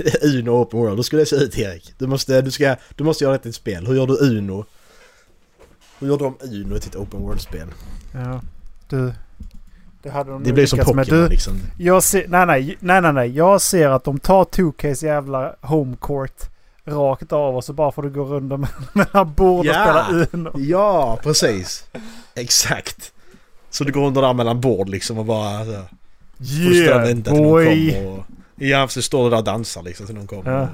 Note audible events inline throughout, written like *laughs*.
*laughs* Uno Open World, hur skulle det se ut Erik? Du måste, du ska, du måste göra det till ett spel. Hur gör du Uno? Hur gör de Uno till ett Open World-spel? Ja, du. Det hade de Det blir som. Pokémon Du, liksom. jag ser, nej, nej, nej, nej, nej. Jag ser att de tar 2Ks jävla home court rakt av och så bara får du gå runt mellan *laughs* bord och Ja. spela Uno. Ja, precis. Exakt. Så du går under där mellan bord liksom och bara... Så, får du stå och vänta till någon boy! kommer och... Ja, så står du där och dansar liksom till någon kommer. Ja. Och,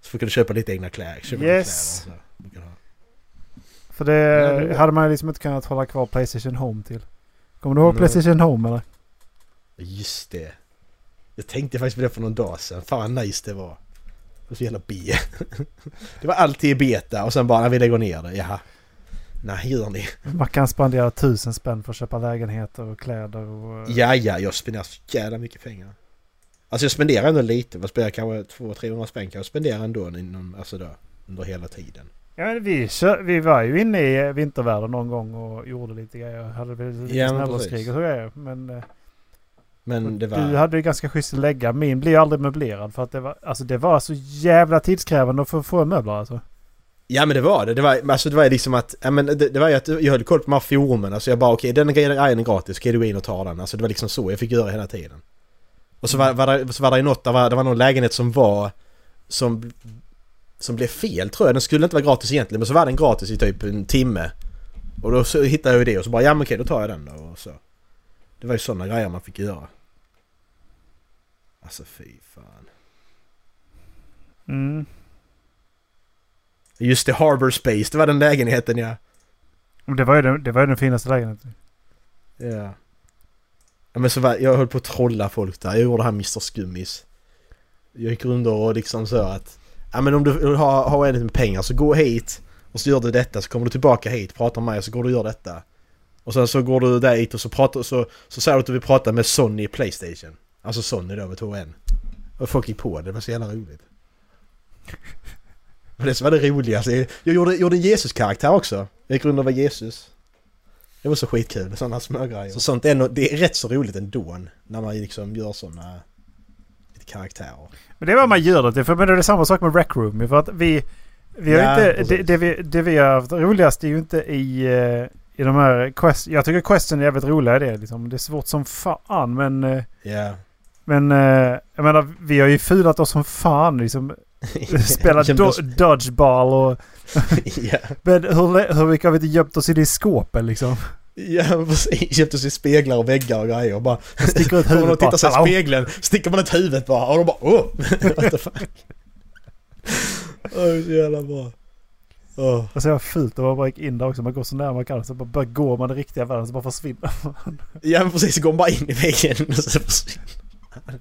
så får du köpa lite egna kläder. Köpa Yes. Kläder så. För det hade man liksom inte kunnat hålla kvar Playstation Home till. Kommer du ihåg Nej. Playstation Home eller? Just det. Jag tänkte faktiskt på det för någon dag sedan. Fan vad nice det var. Det var så jävla B. *laughs* det var alltid i beta och sen bara när vi lägger ner det. Jaha. Nej, gör ni? Man kan spendera tusen spänn för att köpa lägenheter och kläder och... Ja, ja, jag spenderar så jävla mycket pengar. Alltså jag spenderar ändå lite. Jag spenderar kanske 200-300 spänn jag spendera ändå inom, alltså då, under hela tiden. Ja, men vi, vi var ju inne i vintervärlden någon gång och gjorde lite grejer. Hade lite Ja, precis. och så grejer. Men eh, Men det var... du hade ju ganska schysst att lägga. Min blir ju aldrig möblerad för att det var, alltså det var så jävla tidskrävande att få, få möbler alltså. Ja men det var det. Det var, alltså det var ju liksom att, ja men det, det var ju att jag höll koll på de här forumen. Alltså jag bara okej den grejen grejen är gratis, kan du gå in och ta den? Alltså det var liksom så jag fick göra hela tiden. Och så var, var, det, så var det något, där var, det var någon lägenhet som var, som, som blev fel tror jag. Den skulle inte vara gratis egentligen men så var den gratis i typ en timme. Och då så hittade jag ju det och så bara ja men okej då tar jag den då och så. Det var ju sådana grejer man fick göra. Alltså fy fan. Mm. Just det, Harbor Space, det var den lägenheten ja. Det var ju den, det var ju den finaste lägenheten. Ja. Ja men så var, jag höll på att trolla folk där. Jag gjorde det här Mr Skummis. Jag gick runt och liksom så att... Ja men om du har, har oändligt med pengar så gå hit och så gör du detta så kommer du tillbaka hit, pratar med mig och så går du och gör detta. Och sen så går du där hit och så pratar så, så säger du att du vill prata med Sony Playstation. Alltså Sony då med 2N. Och folk gick på det, det var så jävla roligt. Men det som var det roligaste, jag jag gjorde, gjorde en Jesus-karaktär också. Jag gick runt och var Jesus. Det var så skitkul, sådana små grejer. Så sånt är det är rätt så roligt ändå när man liksom gör sådana lite karaktärer. Men det är vad man gör det. För men det är samma sak med Rec Room. För att vi... Vi har Ja, inte, det, det, vi, det vi har haft roligast är ju inte i, eh, i de här quest... Jag tycker question är jävligt roliga i det. Liksom. Det är svårt som fan men... Ja. Men eh, jag menar vi har ju fulat oss som fan liksom. *laughs* Gömde do, oss- dodgeball och... *laughs* ja. Men hur, hur mycket har vi inte gömt oss i skåpen liksom? Ja precis, köpte sig speglar och väggar och grejer och bara... *laughs* Sticker ut huvudet och tittar sig i spegeln, sticker man ut huvudet bara och de bara åh! What the fuck? Åh, så jävla bra. Åh. Och så är fult och man bara gick in där också. Man går så nära man kan. Så bara, bara går man i riktiga världen så bara försvinner man. Ja men precis, så går man bara in i väggen och så försvinner man.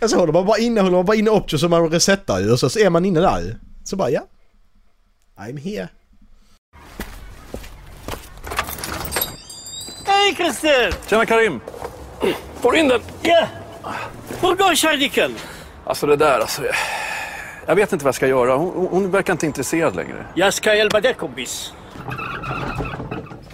Jag så håller man bara inne, håller man bara inne option så man resetar ju och så, så är man inne där ju. Så bara ja. I'm here. Hej Christer! Tjena Karim! Får du in den? Ja! Hur går kärleken? Alltså det där alltså. jag- Jag vet inte vad jag ska göra. Hon, hon- hon verkar inte intresserad längre. Jag ska hjälpa dig kompis.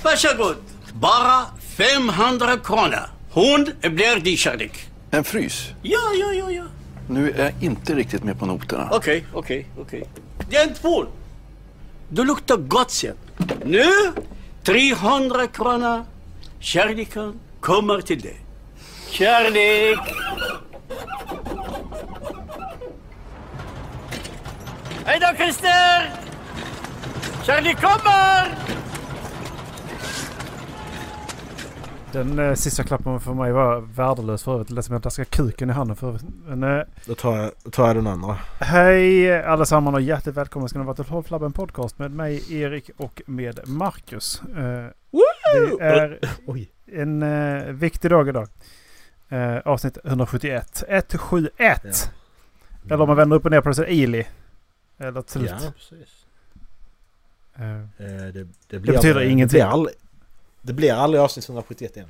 Varsågod. Bara 500 kronor. Hon blir din kärlek. En frys? Ja, ja, ja, ja. Nu är jag inte riktigt med på noterna. Okej, okej, okej. Det är en tvål. Du luktar gott sen. Nu, 300 kronor. Kärleken kommer till dig. Kärlek! Hej då Christer! Kärlek kommer! Den eh, sista klappen för mig var värdelös för övrigt. Det lät som att jag daskade kuken i handen för övrigt. Men, eh, Då tar jag, då tar jag den andra. hej allesammans och hjärtligt välkomna ska ni vara till Håll Flabben Podcast med mig Erik och med Marcus. Eh, det är *laughs* Oj. en eh, viktig dag idag. Eh, avsnitt 171. 171! Ja. Eller om man vänder upp och ner på det så är det Ili. Eller Tut. Ja, precis. Eh, Eh, Det, det, blir, betyder det ingenting. Blir aldrig, det blir aldrig avsnitt 171 igen.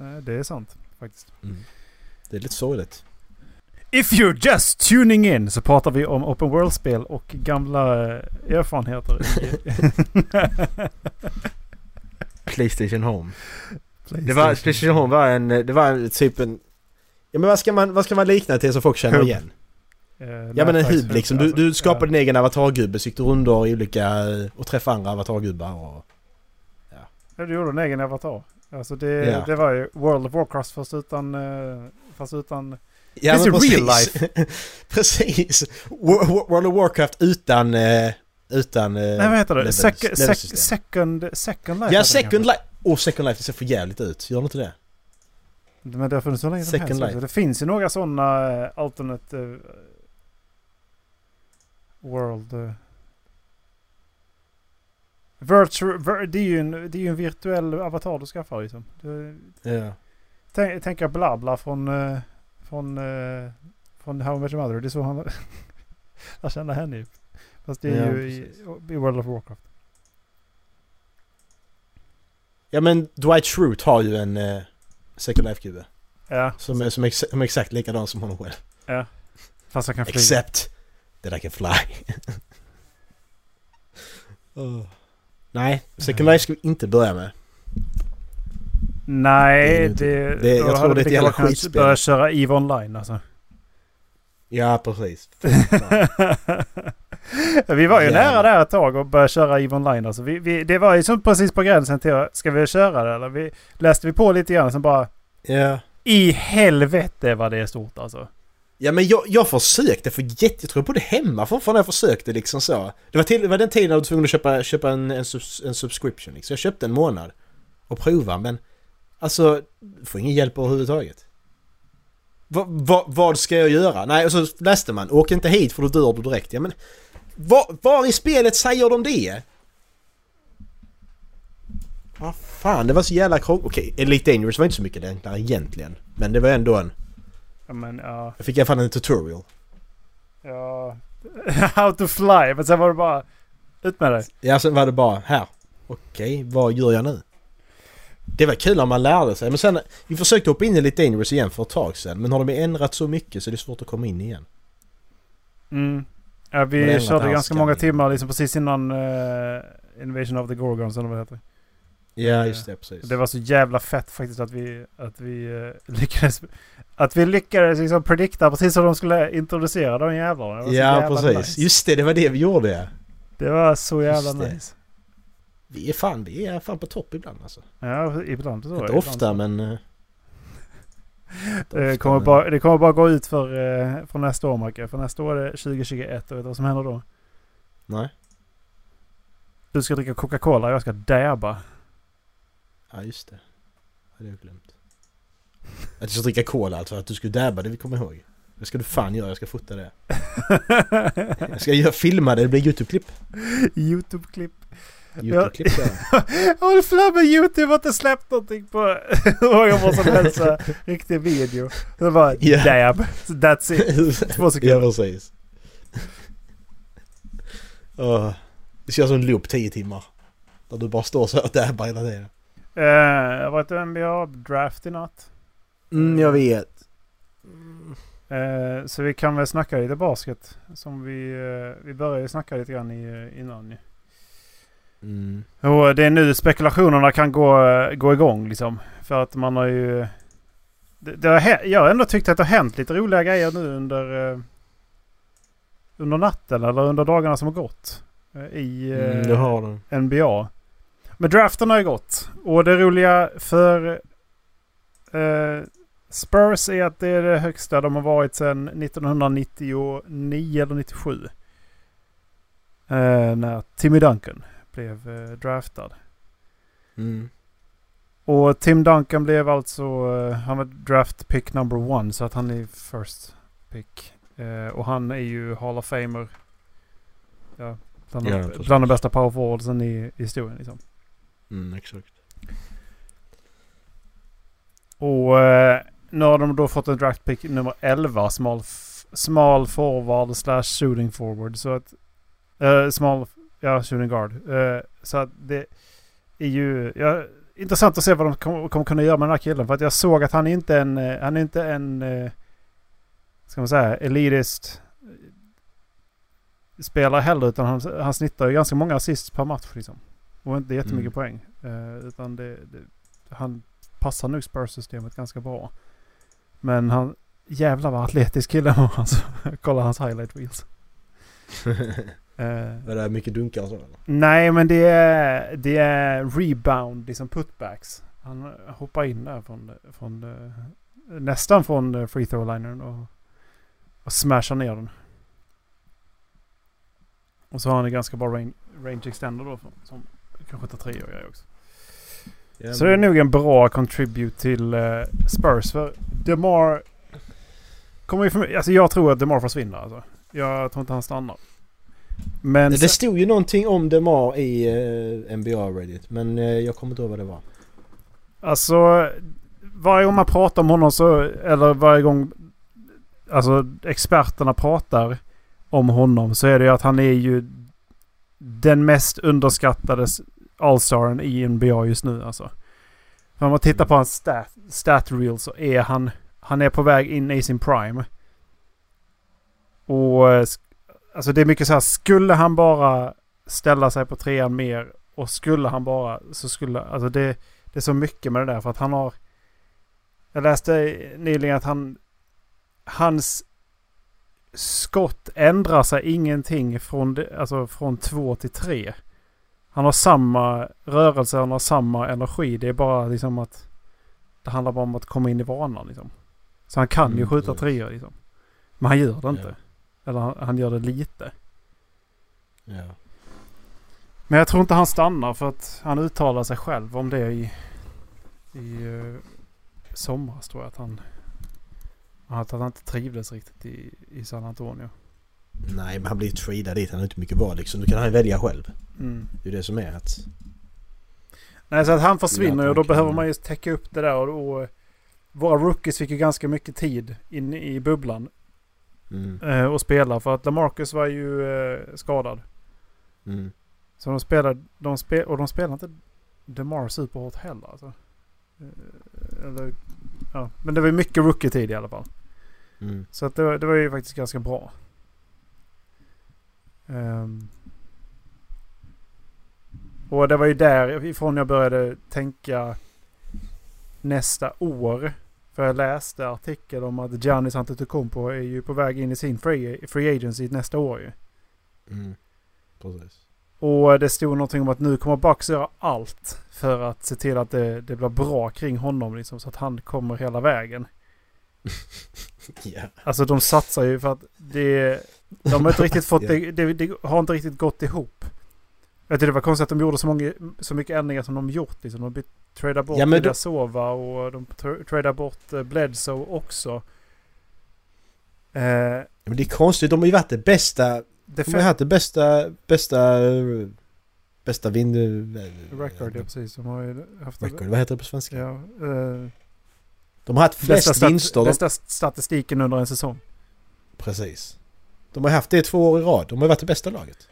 eh, det är sant faktiskt. Det är lite sorgligt. If you're just tuning in så pratar vi om open world-spel och gamla eh, erfarenheter. *laughs* Playstation Home. Det var, Playstation Home var en, det var en, typ en... Ja men vad ska man, vad ska man likna till så folk känner Hub. igen? Eh, Ja men en hub liksom. Du, du skapar Ja. din egen avatargubbe, så gick du runt och i olika... och träffade andra avatargubbar och... Ja, du gjorde en egen avatar. Alltså det, Ja. det var ju World of Warcraft fast utan... eh, Fast utan... Ja, det real precis. *laughs* precis! Wo- wo- World of Warcraft utan... eh, utan... eh, Nej vad heter det? Sec, sec, second, second Life? Ja, Second. Life! Åh, Second Life det ser för jävligt ut. Gör det inte det? Men det har funnits så länge som Second helst. Life. också. Det finns ju några sådana alternate... eh, world... eh. virtual, vir, det, är ju en, det är ju en virtuell avatar du skaffar liksom. Du, Ja. tänk, tänka Blabla från... eh, från, uh, från How I Met Your Mother. Det är så han... *laughs* jag känner henne ju. Fast det är Ja, ju i, precis. i World of Warcraft. Ja men Dwight Schrute har ju en uh, Second Life-gubbe. Ja, Som är, som, ex- som är exakt likadan som honom själv. fast han kan flyga. Except that I can fly. *laughs* oh. Nej, Second Life ska vi inte börja med. Nej, Det det... det- jag tror det är ett jävla skitspel. Börja köra EVE Online alltså. Ja, precis. *laughs* vi var ju Jävlar. nära där ett tag och började köra EVE Online. Alltså. Vi, vi, det var ju som precis på gränsen till ska vi köra det eller? Vi, läste vi på lite grann sen bara ja. i helvete vad det är stort alltså. Ja men jag, jag försökte för jätte... Jag tror jag bodde hemma fortfarande jag försökte liksom så. Det var, till, det var den tiden jag var tvungen att köpa, köpa en, en, subs, en subscription liksom. Jag köpte en månad och prova men... Alltså, du får ingen hjälp överhuvudtaget. Va, va, vad ska jag göra? Nej, och så läste man. Åk inte hit för då dör du direkt. Ja men... Var, var i spelet säger de det? Vad fan, det var så jävla krångligt. Okej, Elite Dangerous var inte så mycket enklare egentligen. Men det var ändå en... Men ja, Jag fick i alla fall en tutorial. ja. *laughs* How to fly. Men sen var det bara ut med det. Ja, sen var det bara här. Okej, vad gör jag nu? Det var kul när man lärde sig. Men sen, vi försökte hoppa in i lite Dangerous igen för ett tag sedan. Men har de ändrat så mycket så det är svårt att komma in igen. Mm. Ja, det vi körde ganska många timmar liksom precis innan uh, Invasion of the Gorgons eller vad det heter. Ja, just det. Precis. Det var så jävla fett faktiskt att vi, att vi uh, *laughs* lyckades... Att vi lyckades liksom predikta precis som de skulle introducera de jävlarna. Ja, precis. Nice. Just det, det var det vi gjorde ja. Det var så jävla nice. Vi är fan, vi är fan på topp ibland alltså. Ja, ibland så. Inte ibland ofta så. men... eh, *laughs* Det kommer, bara, det kommer bara gå ut för, för nästa år Macke. För nästa år är det 2021 och vet du vad som händer då? Nej. Du ska dricka Coca-Cola och jag ska dabba. Ja, just det. Det hade jag glömt. Att du ska dricka cola alltså, att du skulle dabba det vi kommer ihåg. Det ska du fan göra, jag ska fota det. Jag ska göra, filma det, det blir YouTube-klipp. Youtube-klipp. YouTube-klipp ja. *laughs* Håll fram med Youtube har inte släppt någonting på hur *laughs* många som helst. Riktig video. Det var *laughs* Ja. dab. So that's it. Två ja, sekunder. precis. Åh, vi ska göra sån loop 10 timmar. Där du bara står så och dabbar hela tiden. Eh, Jag har varit NBA-draft i natt. Mm, jag vet. Eh, Så vi kan väl snacka lite basket. Som vi, eh, vi började ju snacka lite grann i, eh, innan ju. Mm. Och det är nu spekulationerna kan gå, gå igång liksom. För att man har ju... Det, det har, jag har ändå tyckt att det har hänt lite roliga grejer nu under... eh, Under natten eller under dagarna som har gått. eh, I eh, Mm, har den. NBA. Men draften har ju gått. Och det roliga för eh, Spurs är att det är det högsta de har varit sedan 1999 eller 97. Eh, när Timmy Duncan blev eh, draftad. Mm. Och Tim Duncan blev alltså, eh, han var draft pick number one så att han är first pick. Eh, och han är ju Hall of Famer. Ja, bland, Ja, bland de bästa power forwardsen i, i historien liksom. Mm, exakt. Och eh, nu har de då fått en draft pick nummer 11, small, small forward slash shooting forward. Så att, eh, small, ja shooting guard. Eh, så att det är ju ja, intressant att se vad de kommer, kom kunna göra med den här killen. För att jag såg att han inte är en, eh, han är inte en, eh, ska man säga, elitist eh, spelare heller. Utan han, han snittar ju ganska många assist per match liksom. Och inte jättemycket Mm. poäng. Eh, utan det, det, han passar nog Spurs-systemet ganska bra. Men han, Jävlar vad atletisk kille han var alltså. *laughs* Kolla hans highlight reels. *laughs* Eh, Var det mycket dunkar och så eller? nej men det är, det är rebound, liksom putbacks. Han hoppar in där från, från eh, nästan från eh, free throw linern och, och smashar ner den. Och så har han en ganska bra range, range extender då som kan skjuta tre och grejer också. Ja, Så det är nog en bra contribute till eh, Spurs. För DeMar kommer ju för, Alltså jag tror att DeMar försvinner alltså. Jag tror inte han stannar. Men Det, sen- det stod ju någonting om Demar i uh, NBA Reddit. Men eh, jag kommer inte ihåg vad det var. Alltså varje gång man pratar om honom så, eller varje gång alltså experterna pratar om honom så är det ju att han är ju den mest underskattade All-staren i NBA just nu alltså. För om man tittar på hans stat, stat reel så är han, han är på väg in i sin prime. Och eh, alltså det är mycket så här, skulle han bara ställa sig på trean mer och skulle han bara så skulle, alltså det, det är så mycket med det där för att han har... Jag läste nyligen att han... Hans skott ändrar sig ingenting från, alltså från två till tre. Han har samma rörelse, han har samma energi. Det är bara liksom att... Det handlar bara om att komma in i vanan liksom. Så han kan ju Mm, skjuta precis. treor liksom. Men han gör det inte. Ja. Eller han, han gör det lite. Ja. Men jag tror inte han stannar för att han uttalar sig själv om det i, i uh, somras tror jag att han, att han inte trivdes riktigt i, i San Antonio. Nej men han blir ju tradad dit. Han har inte mycket val liksom. Du kan han välja själv. Mm. Det är det som är att... Nej så att han försvinner och då behöver man ju täcka upp det där och, och våra rookies fick ju ganska mycket tid in i bubblan Mm. eh, och spela för att LaMarcus var ju eh, skadad. Mm. Så de spelade, de spel, och de spelade inte DeMar superhårt heller alltså. Eh, Eller, ja. Men det var ju mycket rookie-tid i alla fall. Mm. Så att det, var, det var ju faktiskt ganska bra. Ehm. och det var ju därifrån jag började tänka nästa år. För jag läste artikel om att Giannis Antetokounmpo är ju på väg in i sin free, free agency nästa år ju. Mm. Precis. Och det stod någonting om att nu kommer Bucks göra allt för att se till att det, det blir bra kring honom liksom, så att han kommer hela vägen. *laughs* Ja. Alltså de satsar ju för att det... De har inte riktigt fått Ja. det, det, det har inte riktigt gått ihop. Jag tyckte det var konstigt att de gjorde så, många, så mycket ändringar som de gjort. Liksom. De tradar bort Ja, då- Sova och de tra- tradar bort eh, Bledsoe också. Eh, Men det är konstigt. De har ju varit det bästa... det De har haft det bästa... Bästa... Bästa vind... record, ja precis. De har ju haft Record. Vad heter det på svenska? Ja, eh, De har haft flest bästa, vinster. bästa statistiken under en säsong. precis. De har haft det två år i rad. De har varit det bästa laget.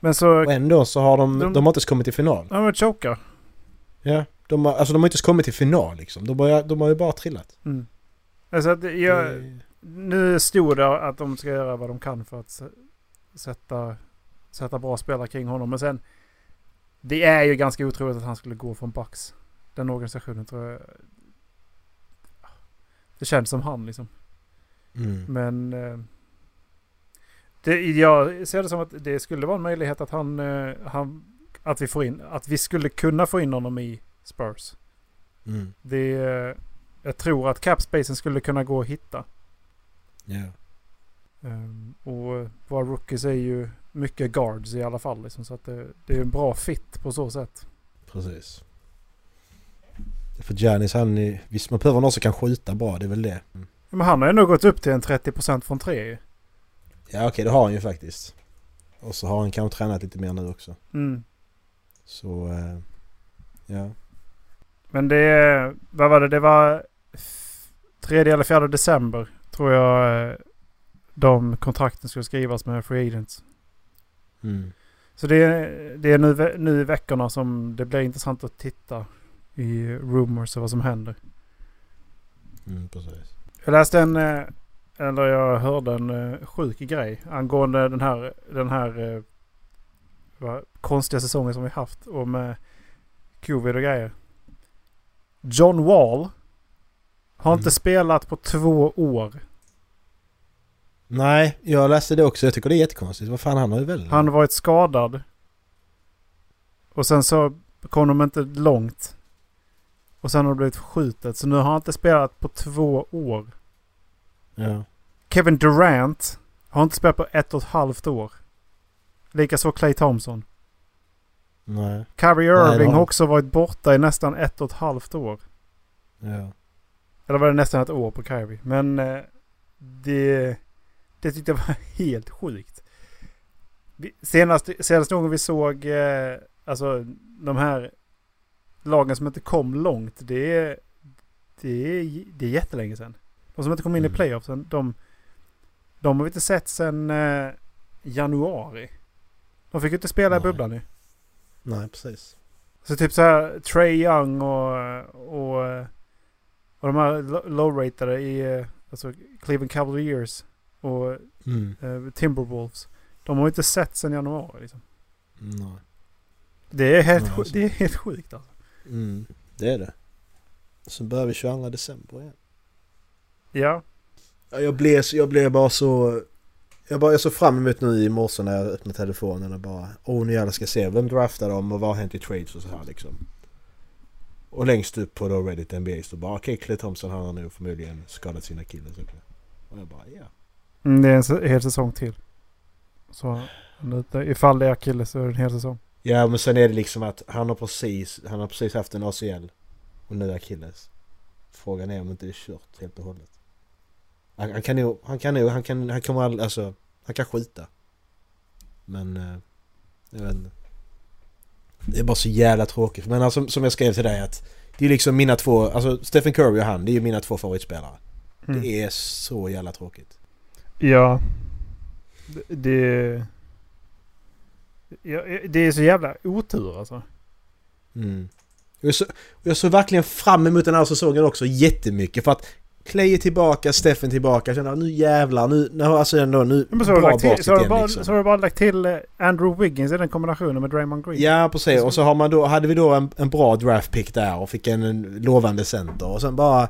Men så... Och ändå så har de... De- De, har inte ens kommit till final. Ja men chokar. Ja. De har, alltså de har inte ens kommit till final liksom. De har, de har ju bara trillat. Mm. Alltså att jag, Det- Nu stod det att de ska göra vad de kan för att sätta, sätta bra spelare kring honom. Men sen... Det är ju ganska otroligt att han skulle gå från Bucks. Den organisationen tror jag... Det känns som han liksom. Mm. Men... Det, jag ser det som att det skulle vara en möjlighet att han, eh, han... Att vi får in... Att vi skulle kunna få in honom i Spurs. Mm. Det... eh, Jag tror att capspacen skulle kunna gå att hitta. Ja. Ehm, och våra rookies är ju mycket guards i alla fall. Liksom, så att det, det är en bra fit på så sätt. Precis. För Giannis han är... Visst man behöver någon som kan skjuta bra. Det är väl det. Mm. Men han har ju nog gått upp till en 30% från tre. Ja okej det har han ju faktiskt. Och så har han kanske tränat lite mer nu också. Mm. Så... eh, ja. Men det... Vad var det? Det var... Tredje eller fjärde december tror jag eh, de kontrakten skulle skrivas med Free Agents. Mm. Så det är, det är nu, nu i veckorna som det blir intressant att titta i rumors och vad som händer. Mm, precis. Jag läste en, eh, eller jag hörde en eh, sjuk grej angående den här, den här eh, vad, konstiga säsongen som vi haft och med covid och grejer. John Wall har inte Mm. spelat på två år Nej, jag läste det också. Jag tycker det är jättekonstigt. Vad fan, han har ju väl... Han har varit skadad. Och sen så kom de inte långt. Och sen har det blivit skjutet. Så nu har han inte spelat på två år. Ja. Kevin Durant har inte spelat på ett och ett halvt år. Likaså Clay Thompson. Nej. Kyrie Irving har- också varit borta i nästan ett och ett halvt år. Ja. Eller var det nästan ett år på Kyrie. Men eh, det, det tyckte jag var *laughs* helt sjukt. Vi- Senast, senast gången vi såg eh, alltså, de här lagen som inte kom långt. Det är, det är, det är jättelänge sedan. De som inte kom in Mm. i playoffsen. De, de har vi inte sett sedan eh, januari. De fick ju inte spela i Nej. bubblan nu. Nej, precis. Så typ så här Trey Young och, och, och de här lo- low-ratade i eh, alltså Cleveland Cavaliers och Mm. eh, Timberwolves. De har ju inte sett sedan januari. Liksom. Nej. Det, är helt, Nej, alltså. det är helt sjukt alltså. Mm. Det är det. Så börjar vi 22 december igen. Ja. Ja, jag blev, så- jag blev bara så... Jag, bara, jag såg fram emot nu i morse när jag öppnade telefonen och bara... Åh nu jävlar ska jag se vem draftar dem och vad har hänt i trades och så här liksom. Och längst upp på då Reddit NBA står bara okej Clay Thompson han har nu förmodligen skadat sina killar. Och jag bara ja. Mm, det är en hel säsong till. Så ifall det är Achilles så är det en hel säsong. Ja men sen är det liksom att han har precis, han har precis haft en ACL. Och nu Achilles. Frågan är om inte det är kört helt och hållet. Han, han kan nog, han kan nog, han kan, han kommer aldrig, alltså, han kan skita. Men, eh, jag vet inte. Det är bara så jävla tråkigt. Men alltså, som jag skrev till dig att det är liksom mina två, alltså Stephen Curry och han, det är ju mina två favoritspelare. Mm. Det är så jävla tråkigt. Ja. Det, det, ja, det är så jävla otur alltså. Mm. Jag, så, och jag såg verkligen fram emot den här säsongen också jättemycket för att Clay är tillbaka, Steffen tillbaka. Jag kände nu jävlar, nu, nu alltså ändå, nu Men så har, du bra till, så, har bara, liksom. så har du bara lagt till eh, Andrew Wiggins i den kombinationen med Draymond Green. Ja precis och så har man då, hade vi då en, en bra draft pick där och fick en, en lovande center och sen bara...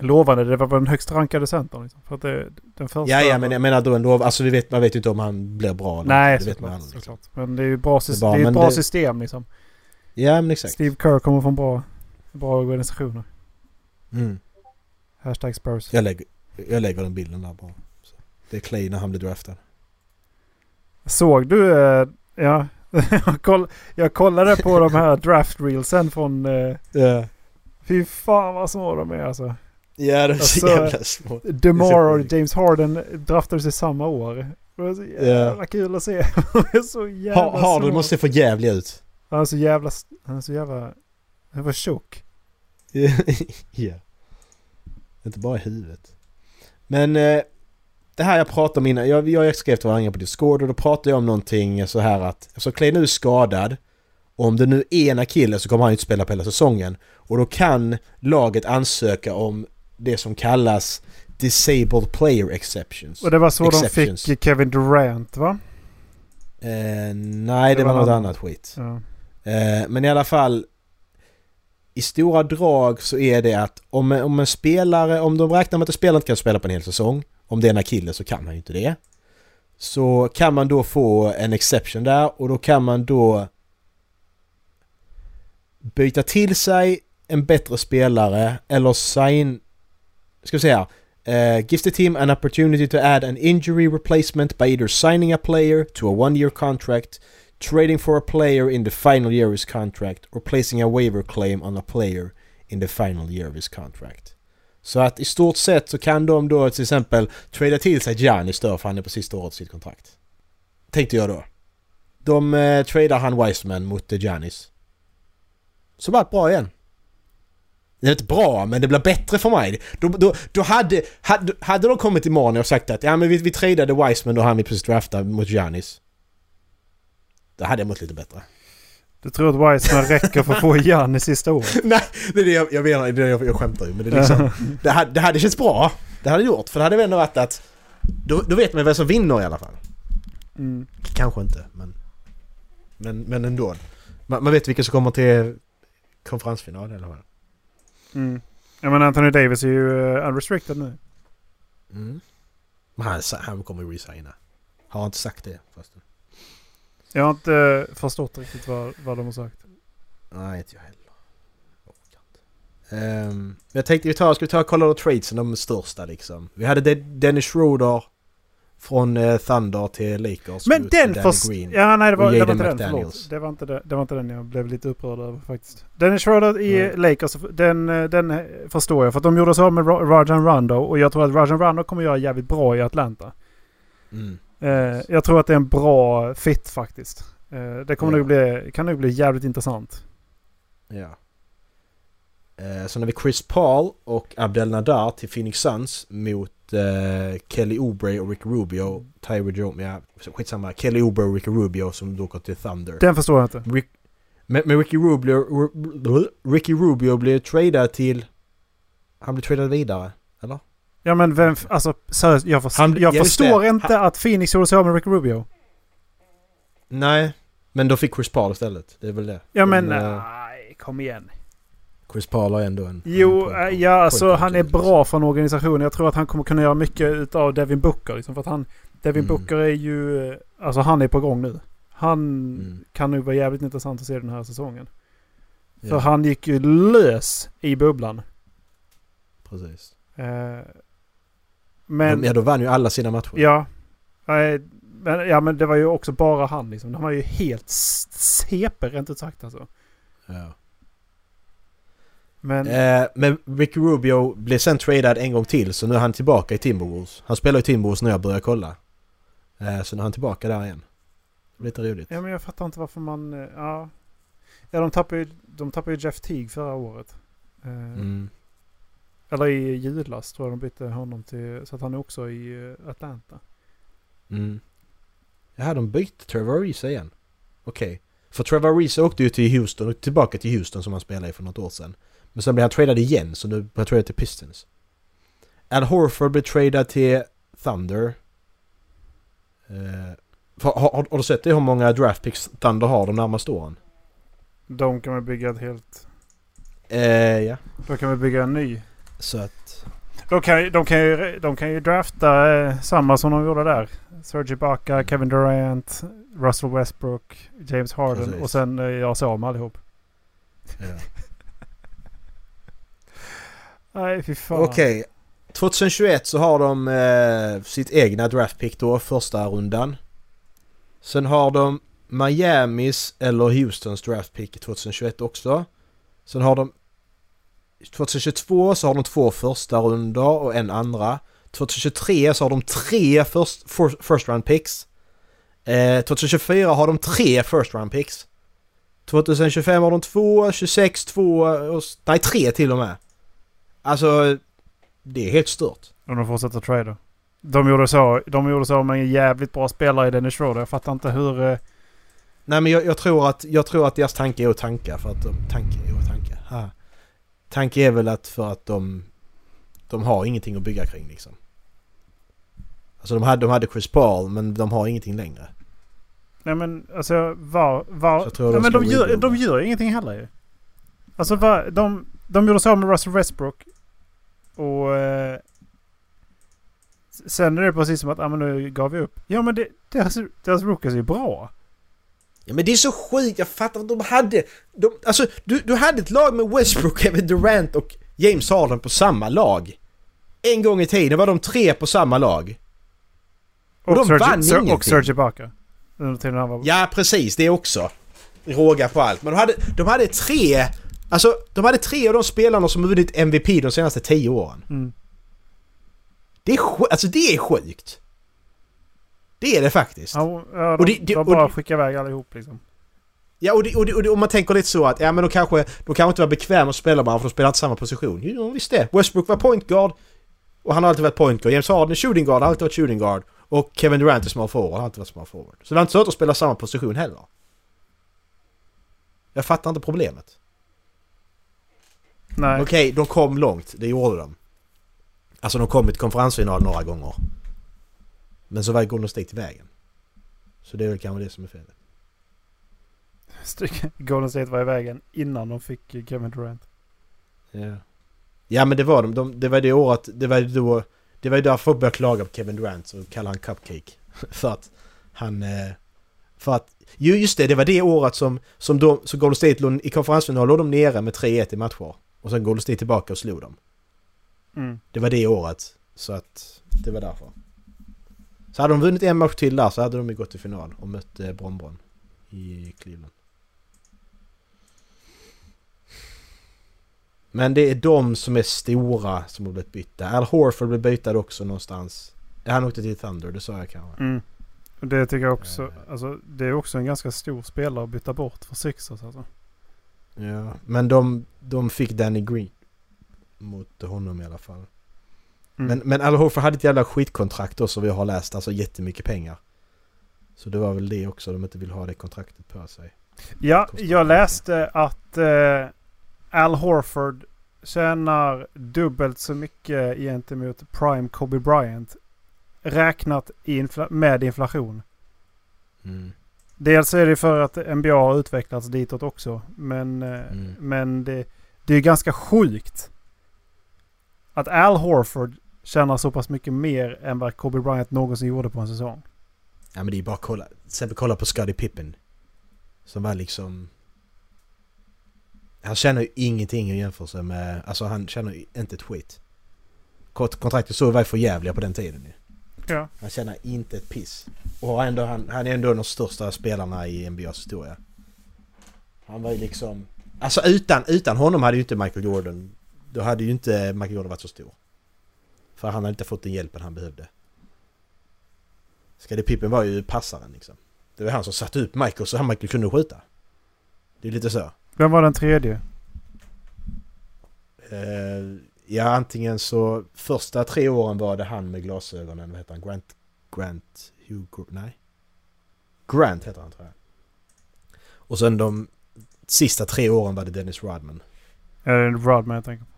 Lovande, det var väl den högst rankade centern liksom. För att det, den första... Ja ja men jag menar då en lov, alltså vi vet, man vet ju inte om han blir bra eller Nej, man såklart, aldrig. Liksom. såklart. Men det är ju bra, Det är bara- det är ett bra det- system liksom. Ja men exakt. Steve Kerr kommer från bra, bra organisationer. Mm. Hashtag Spurs. Jag, lägger, jag lägger den bilden där bara. Så. Det är Clay när han blir draftad. Såg du... eh, ja. *laughs* jag, koll, jag kollade på de här *laughs* draft reelsen från... Uh, Ja. fy fan vad små de är alltså. Ja det är så Alltså, jävla små. DeMar och. James Harden draftades i samma år. Det var så jävla kul att se. *laughs* De är så jävla Ha, Harden små. måste få jävlig ut. Han är så jävla... Han är så jävla... Han var tjock. *laughs* ja. Inte bara i huvudet. Men eh, det här jag pratade om innan. Jag, jag skrev till varandra på Discord och då pratade jag om någonting så här att alltså Clay nu är skadad. Och om det nu är en kille så kommer han inte spela på hela säsongen. Och då kan laget ansöka om det som kallas Disabled Player Exceptions. Och det var så Exceptions. de fick Kevin Durant va? Eh, nej, det, Det var var något annat skit. Ja. Eh, men i alla fall i stora drag så är det att om, en- om en spelare, om de räknar med att en spelare inte kan spela på en hel säsong, om det är en akille så kan han ju inte det. Så kan man då få en exception där och då kan man då byta till sig en bättre spelare eller sign... Ska vi säga? Eh, uh, gives the team an opportunity to add an injury replacement by either signing a player to a one-year contract trading for a player in the final year of his contract or placing a waiver claim on a player in the final year of his contract. Så att i stort sett så kan de då till exempel trada till sig Giannis då för han är på sista året sitt kontrakt. Tänkte jag då. De eh, tradar han Wiseman mot eh, Giannis. Så var det bra igen. Det är inte bra men det blir bättre för mig. Då, då, då hade, hade, hade de kommit imorgon och sagt att ja men vi, vi tradade Wiseman och han vi precis draftade mot Giannis. Då hade jag mått lite bättre. Du tror att Wiseman räcker för att få Giannis sista året? *laughs* Nej, det är det jag, jag menar, det är det jag, jag skämtar ju. Men det, är liksom, *laughs* det, hade, det hade känts bra. Det hade gjort. För det hade väl ändå varit att... Då, då vet man vem som vinner i alla fall. Mm. Kanske inte, men... Men, men ändå. Man, man vet vilka som kommer till konferensfinal eller vad. Mm. Ja men Anthony Davis är ju uh, unrestricted nu. Mm. Men han, han kommer ju resigna. Har han inte sagt det förresten? Jag har inte förstått riktigt vad, vad de har sagt. Nej, inte jag heller. Jag. Ehm, jag tänkte vi tar, ska vi ta och kolla tradesen, de största liksom. Vi hade De- Dennis Schroeder från eh, Thunder till Lakers. Men den Danny för... Green. Ja, nej det var, det var inte den. McDaniels. Förlåt. Det var inte, det, det var inte den jag blev lite upprörd över faktiskt. Dennis Schroeder i Mm. Lakers, den, eh, den eh, förstår jag. För att de gjorde så med Ra- Rajon Rondo. Och jag tror att Rajon Rondo kommer göra jävligt bra i Atlanta. Mm. Eh, jag tror att det är en bra fit faktiskt. Eh, det kommer Ja. nog bli, kan nog bli jävligt intressant. Ja. Eh, sen har vi Chris Paul och Abdel Nadar till Phoenix Suns mot eh, Kelly Oubre och Rick Rubio. Tyler Jones, ja skitsamma. Kelly Oubre och Rick Rubio som då går till Thunder. Den förstår jag inte. Rick, men, men Ricky Rubio, Ru- Ricky Rubio blev tradad till... Han blev tradad vidare, eller? Ja men vem... Alltså seriöst, jag, förs- Han- jag förstår det. inte att Phoenix gjorde så med Rick Rubio. Nej, men då fick Chris Paul istället. Det är väl det. Ja men De, eh, nej, kom igen. Chris Paul har ändå en... Jo, en eh, point- ja alltså point han är bra för en organisation. Jag tror att han kommer kunna göra mycket utav Devin Booker. Liksom, för att han, Devin Mm. Booker är ju... eh, Alltså han är på gång nu. Han Mm. kan nog vara jävligt intressant att se den här säsongen. Ja, För han gick ju lös i bubblan. Precis. Eh, men... ja, då vann ju alla sina matcher. Ja. Men, ja men det var ju också bara han liksom. Han var ju helt CP rent ut sagt alltså. Ja. Men... Eh, men Ricky Rubio blev sen tradad en gång till så nu är han tillbaka i Timberwolves. Han spelar i Timberwolves när jag börjar kolla. Eh, så nu är han tillbaka där igen. Lite roligt. Ja men jag fattar inte varför man... eh, Ja, ja de tappade ju, de tappade ju Jeff Teague förra året. Eh, Mm. Eller i julas tror jag de bytte honom till. Så att han är också i eh, Atlanta. Mm. Jaha, de bytte Trevor Ariza igen. Okej. För Trevor Ariza åkte ju till Houston och tillbaka till Houston som han spelade i för något år sedan. Men sen blev han tradad igen så nu blev han tradad till Pistons. Al Horford blev tradad till Thunder. Eh, för, har, har, du sett det hur många draft picks Thunder har de närmaste åren? De kan väl bygga ett helt... Eh, ja. De kan väl bygga en ny. Så att... De kan, ju- de kan, ju, de kan ju drafta eh, samma som de gjorde där. Serge Ibaka, Kevin Durant, Russell Westbrook, James Harden Precis. och sen eh, göra sig av med allihop. Ja. *laughs* Nej fy fan. Okej. 2021 så har de eh, sitt egna draftpick då, första rundan. Sen har de Miamis eller Houstons draftpick 2021 också. Sen har de 2022 så har de två första rundor och en andra. 2023 så har de tre first, first round picks. Eh, 2024 har de tre first round picks. 2025 har de två, 26 två, och, nej tre till och med. Alltså, det är helt stört. Om de fortsätter trada. De gjorde så, de gjorde så med en jävligt bra spelare i Dennis Schroeder. Jag fattar inte hur... eh, Nej men jag, jag, tror att, jag tror att deras tanke är att tanka för att de... Tanke är att tanka. Ha. Tanke är väl att för att de... De har ingenting att bygga kring liksom. Alltså de hade, de hade Chris Paul men de har ingenting längre. Nej men alltså var... var jag tror nej, men de gör, de gör ingenting heller ju. Alltså var, de, de gjorde så med Russell Westbrook. Och... Eh, sen är det precis som att ah, men nu gav vi upp. Ja men det, deras, deras rookies är ju bra. Ja men det är så sjukt, jag fattar att de hade... De, alltså du, du hade ett lag med Westbrook, *laughs* Kevin Durant och James Harden på samma lag. En gång i tiden var de tre på samma lag. Och de vann Ser- ingenting. Och Serge Ibaka. Ja, precis. Det också. Råga på allt. Men de hade, de hade tre... Alltså, de hade tre av de spelarna som vunnit MVP de senaste tio åren. Mm. Det är, sj- alltså, det är sjukt. Det är det faktiskt. Ja, Ja, ja, de, Och det- det- de och bara det- skickar iväg allihop liksom. och, det, och, det, och, det, och man tänker lite så att ja, men de kanske, de kanske inte var bekväma att spela bara för de spelar inte samma position. Jo, visst det. Westbrook var point guard och han har alltid varit point guard. James Harden är shooting guard, har alltid varit shooting guard. Och Kevin Durant är small forward, har alltid varit small forward. Så det var inte så att de spelar samma position heller. Jag fattar inte problemet. Nej. Okej, de kom långt. Det gjorde de. Alltså de kom till konferensfinal några gånger. Men så var Golden State i vägen. Så det är väl kanske det som är felet. Golden State var i vägen innan de fick eh, Kevin Durant. Ja. Ja men det var de. de det var det året, det var då... Det var ju därför folk började klaga på Kevin Durant och kalla han Cupcake. *laughs* för att han... eh, För att... Jo just det, det var det året som, som, de, som Golden State låg, i konferensfinal låg de nere med 3-1 i matcher. Och sen Golden State tillbaka och slog dem. Mm. Det var det året. Så att det var därför. Så hade de vunnit en match till där så hade de ju gått till final och mött eh, Bron Bron i Cleveland. Men det är de som är stora som har blivit bytta. Al Horford blev bytad också någonstans. Han åkte till Thunder, det sa jag kanske. Mm. Det tycker jag också. Eh. Alltså, det är också en ganska stor spelare att byta bort för Sixers alltså. Ja, men de, de fick Danny Green mot honom i alla fall. Mm. Men, men Al Horford hade ett jävla skitkontrakt också vi har läst, alltså jättemycket pengar. Så det var väl det också, de inte vill ha det kontraktet på sig. Ja, jag läste att eh, Al Horford tjänar dubbelt så mycket gentemot Prime Kobe Bryant. Räknat infla- med inflation. Mm. Dels är det för att NBA har utvecklats ditåt också. Men, eh, Mm. men det, det är ganska sjukt. Att Al Horford tjänar så pass mycket mer än vad Kobe Bryant någonsin gjorde på en säsong. Ja men det är bara att kolla, till exempel kolla på Scottie Pippen. Som var liksom... Han känner ju ingenting i jämförelse med... Alltså han känner ju inte ett skit. Kont- Kontraktet så var för jävliga på den tiden ju. Ja. Han tjänar inte ett piss. Och ändå, han, han är ändå de största spelarna i NBAs historia. Han var ju liksom... Alltså utan, utan honom hade ju inte Michael Jordan... Då hade ju inte Michael Jordan varit så stor. För han hade inte fått den hjälpen han behövde. Scottie Pippen var ju passaren liksom. Det var han som satte upp Michael så han Michael kunde skjuta. Det är lite så. Vem var den tredje? Eh, ja, antingen så... Första tre åren var det han med glasögonen. Vad heter han? Grant... Grant... Hugh... Nej? Grant heter han tror jag. Och sen de sista tre åren var det Dennis Rodman. Är det Rodman jag tänker på?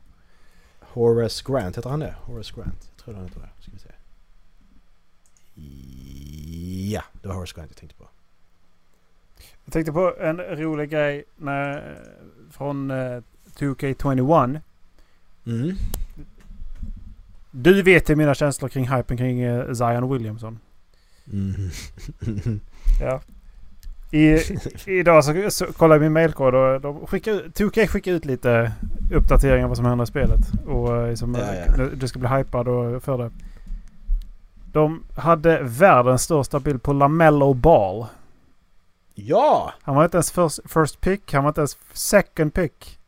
Horace Grant, heter han det? Horace Grant? Jag tror han heter det. Ska vi se. Ja, det var Horace Grant jag tänkte på. Jag tänkte på en rolig grej när, från eh, 2K21. Mm. Du vet ju mina känslor kring hypen kring eh, Zion Williamson. Mm. *laughs* Ja. I, *laughs* idag så, så kollade jag min mailkod och de skickar, ut- 2K skickar ut lite uppdateringar vad som händer i spelet. Och eh, liksom, Ja, ja. eh, du ska bli hypad och för det. De hade världens största bild på LaMelo Ball. Ja! Han var inte ens first, first pick. Han var inte ens second pick.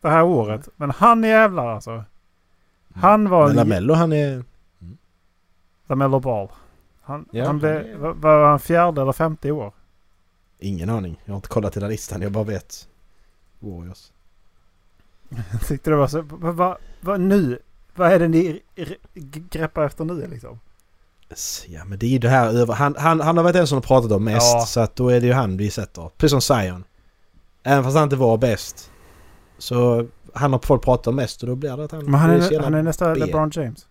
Det här året. Men han jävlar alltså. Han var Men en Lamello han är... LaMelo Ball. Han, Ja, han blev, var han fjärde eller femte i år? Ingen aning. Jag har inte kollat hela listan. Jag bara vet. Warriors. Jag *laughs* tyckte det var så... Vad va, va, nu? Vad är det ni greppar efter nu liksom? Ja men det är ju det här över... Han, han, han har varit den som har pratat om mest. Ja. Så att då är det ju han vi sätter. Precis som Zion. Även fast han inte var bäst. Så han har folk pratat om mest och då blir det att han... Men han är, han är nästa B. LeBron James.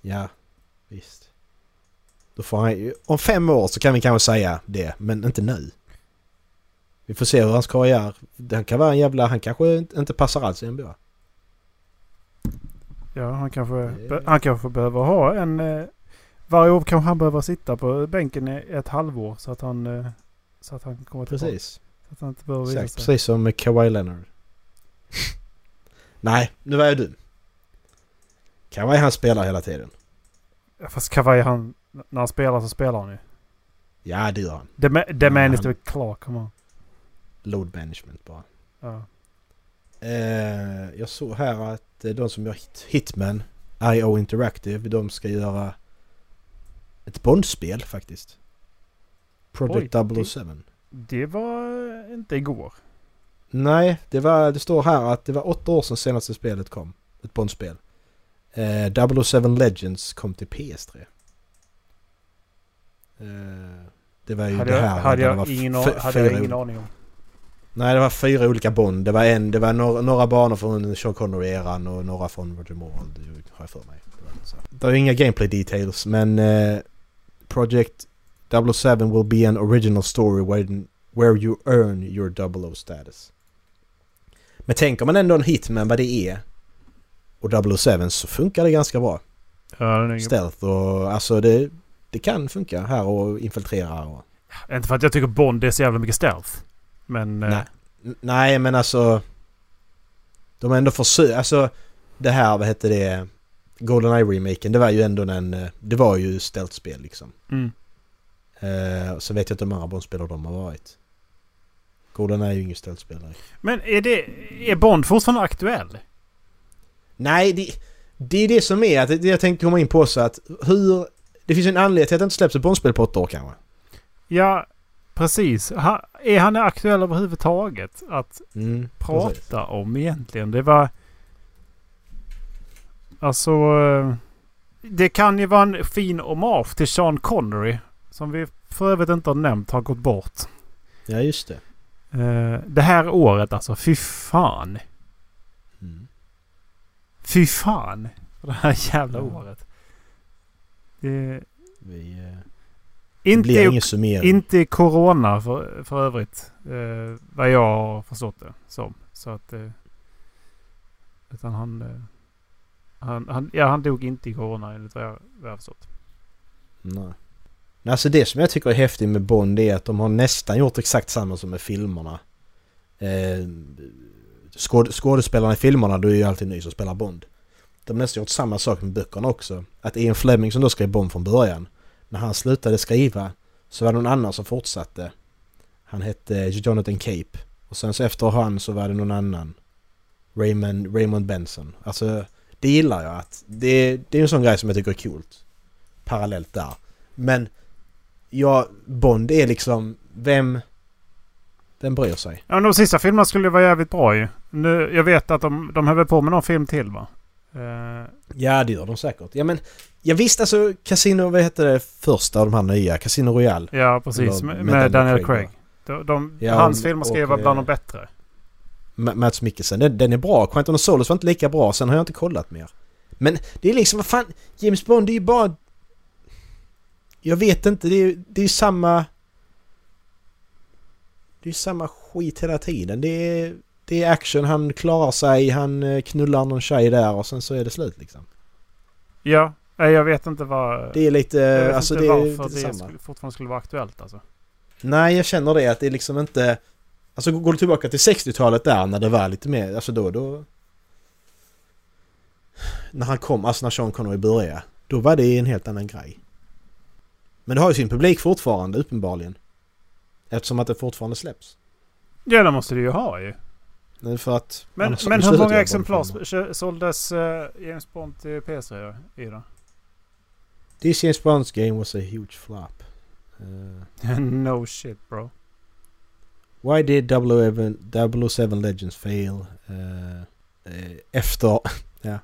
Ja, visst. Då får han. Om fem år så kan vi kanske säga det, men inte nu. Vi får se hur hans karriär... Han kan vara en jävla... Han kanske inte passar alls i NBA. Ja, han kanske, han kanske behöver ha en... Eh, varje år kanske han behöver sitta på bänken i ett halvår så att han... Eh, så att han kommer tillbaka. Precis. Så att han inte behöver Exakt, sig. precis som Kawhi Leonard. Nej, nu var jag dum. Kawhi han spelar hela tiden. Ja, Fast Kawhi han... När han spelar så spelar han ju. Ja, det gör han. The, ma- the man is the clock, come on. Load management bara. Ja. Eh, jag såg här att eh, de som gör hit, Hitman, IO Interactive, de ska göra ett Bondspel faktiskt. Project Oj, det- 007. Det var inte igår. Nej, det, var, det står här att det var åtta år sedan senaste spelet kom. Ett Bondspel. Eh, 007 Legends kom till PS3. Eh, det var ju Hade det jag, här. hade där det jag, var ingen, hade jag ingen aning om. Nej, det var fyra olika Bond. Det var en, det var några, några banor från Sean Connery-eran och några från Roger Moore. Det har jag för mig. Det, är inga gameplay details men eh, Project 007 will be an original story where, where you earn your 00 status. Men tänker man ändå en Hitman vad det är och 007 så funkar det ganska bra. Ja, den är stealth och alltså det, det kan funka här och infiltrera och... Inte för att jag tycker Bond är så jävla mycket stealth. Men... eh, Nej. N- Nej men alltså... De har ändå försökt, alltså det här, vad heter det? Goldeneye-remaken, det var ju ändå en... eh, Det var ju stealth-spel liksom. Mm. Eh, så vet jag inte hur många Bond-spelare de har varit. Goldeneye är ju ingen stealth-spelare. Men är det... Är Bond fortfarande aktuell? Nej, det, det är det som är att det jag tänkte komma in på så att hur... Det finns ju en anledning till att det inte släpps ett Bondspel på åtta år kanske. Ja, precis. Ha, är han aktuell överhuvudtaget att Mm, prata precis. om egentligen? Det var... Alltså... eh, Det kan ju vara en fin hommage till Sean Connery. Som vi för övrigt inte har nämnt har gått bort. Ja, just det. Eh, det här året alltså. Fy fan. Mm. Fy fan. Det här jävla Ja. året. Det, Vi, eh, det inte, blir ingen summering. inte corona för, för övrigt. Eh, vad jag har förstått det som. Så att... Eh, utan han, eh, han, han... Ja, han dog inte i corona enligt vad jag, vad jag har förstått. Nej. Alltså det som jag tycker är häftigt med Bond är att de har nästan gjort exakt samma som med filmerna. Eh, skåd, skådespelarna i filmerna, då är ju alltid ny som spelar Bond. De har nästan gjort samma sak med böckerna också. Att Ian Fleming som då skrev Bond från början, när han slutade skriva så var det någon annan som fortsatte. Han hette Jonathan Cape. Och sen så efter han så var det någon annan. Raymond, Raymond Benson. Alltså det gillar jag att det, det är en sån grej som jag tycker är coolt. Parallellt där. Men ja, Bond är liksom, vem... Vem bryr sig? Ja, men de sista filmerna skulle vara jävligt bra ju. Nu, jag vet att de, de höll på med någon film till va? Eh, Ja, det gör de säkert. Ja, men... Ja, visst, alltså Casino, vad heter det första av de här nya? Casino Royale. ja, precis. Eller Med, med Daniel Craig. Craig, De, de, Ja, hans och- filmer ska ju och, vara bland eh, de bättre. Ma- Mats Mikkelsen, den, den är bra. Quantum of Solace var inte lika bra, sen har jag inte kollat mer. Men det är liksom, vad fan, James Bond det är ju bara... Jag vet inte, det är ju det är samma... Det är ju samma skit hela tiden. Det är, det är action, han klarar sig, han eh, knullar någon tjej där och sen så är det slut liksom. Ja, jag vet inte vad... Det är lite, jag vet alltså inte det varför det samma. skulle, fortfarande skulle vara aktuellt alltså. Nej, jag känner det att det är liksom inte... Alltså går du tillbaka till 60-talet där när det var lite mer, alltså då, då... När han kom, alltså när Sean Connery började. Då var det en helt annan grej. Men det har ju sin publik fortfarande, uppenbarligen. Eftersom att det fortfarande släpps. Ja, det måste det ju ha ju. Men för att... Men, men hur många exemplar såldes uh, James Bond till PS3 i då? This James Bonds game was a huge flop. Uh, *laughs* no shit bro. why did 007 007 Legends fail? Uh, efter... *laughs* ja.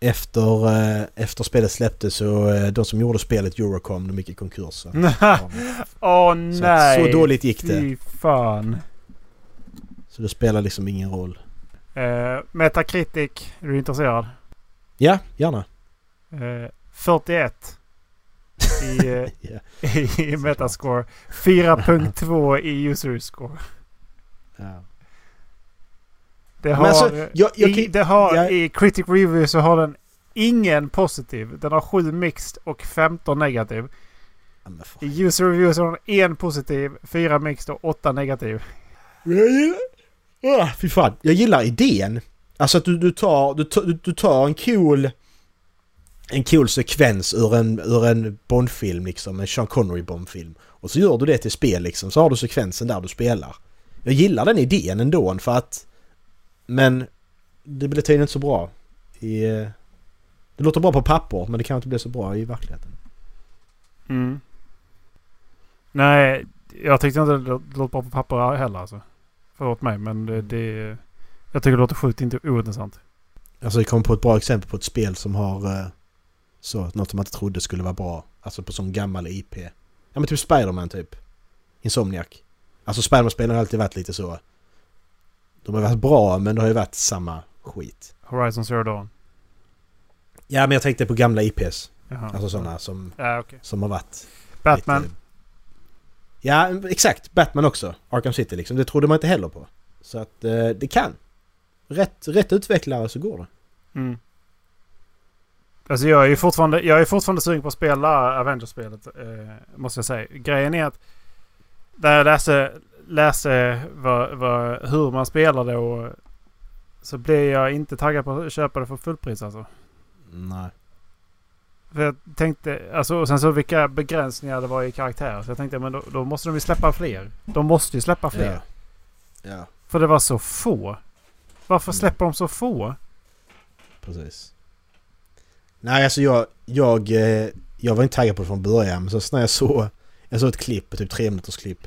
Efter, efter spelet släpptes så de som gjorde spelet Eurocom, de gick i konkurs. *laughs* Åh så, nej! så dåligt gick det. Fy fan. Så det spelar liksom ingen roll. Uh, Metacritic, är du intresserad? Ja, gärna. Eh, 41 i, *laughs* Ja. i Metascore. 4.2 i user score. Ja. Det Men har, alltså, jag, jag, i, det har jag- I Critic Review så har den ingen positiv. Den har 7 mixed och 15 negativ. I user review så har den en positiv, 4 mixed och 8 negativ. Oh, fy fan. Jag gillar idén. Alltså att du, du, tar, du, du, du tar en cool... En cool sekvens ur en, ur en Bondfilm liksom. En Sean Connery Bondfilm. Och så gör du det till spel liksom. Så har du sekvensen där du spelar. Jag gillar den idén ändå för att... Men... Det blir tydligen inte så bra. I, det låter bra på papper men det kan inte bli så bra i verkligheten. Mm. Nej, jag tyckte inte det låter bra på papper heller alltså. Förlåt mig men det, det... Jag tycker det låter sjukt inte ointressant. Alltså jag kom på ett bra exempel på ett spel som har eh, så, något som man inte trodde skulle vara bra. Alltså på sån gammal IP. Ja men typ Spiderman typ. Insomniac. Alltså Spiderman-spelen har alltid varit lite så. De har varit bra men det har ju varit samma skit. Horizon Zero Dawn. Ja men jag tänkte på gamla IPs. Jaha. Alltså sådana som, Ja, okej. som har varit... Batman. lite- Ja exakt, Batman också. Arkham City liksom. Det trodde man inte heller på. Så att eh, det kan. Rätt, rätt utvecklare så går det. Mm. Alltså jag är ju fortfarande, jag är fortfarande sugen på att spela Avengers-spelet. Eh, måste jag säga. Grejen är att när jag läste, läste vad, vad, hur man spelar det och så blev jag inte taggad på att köpa det för fullpris alltså. Nej. För jag tänkte, alltså och sen så vilka begränsningar det var i karaktärer. Så jag tänkte men då, då måste de ju släppa fler. De måste ju släppa fler. Ja. Ja, För det var så få. Varför Mm. släpper de så få? precis. Nej, alltså jag, jag, eh, jag var inte taggad på det från början. Men så när jag såg, jag såg ett klipp, typ tre minuters klipp.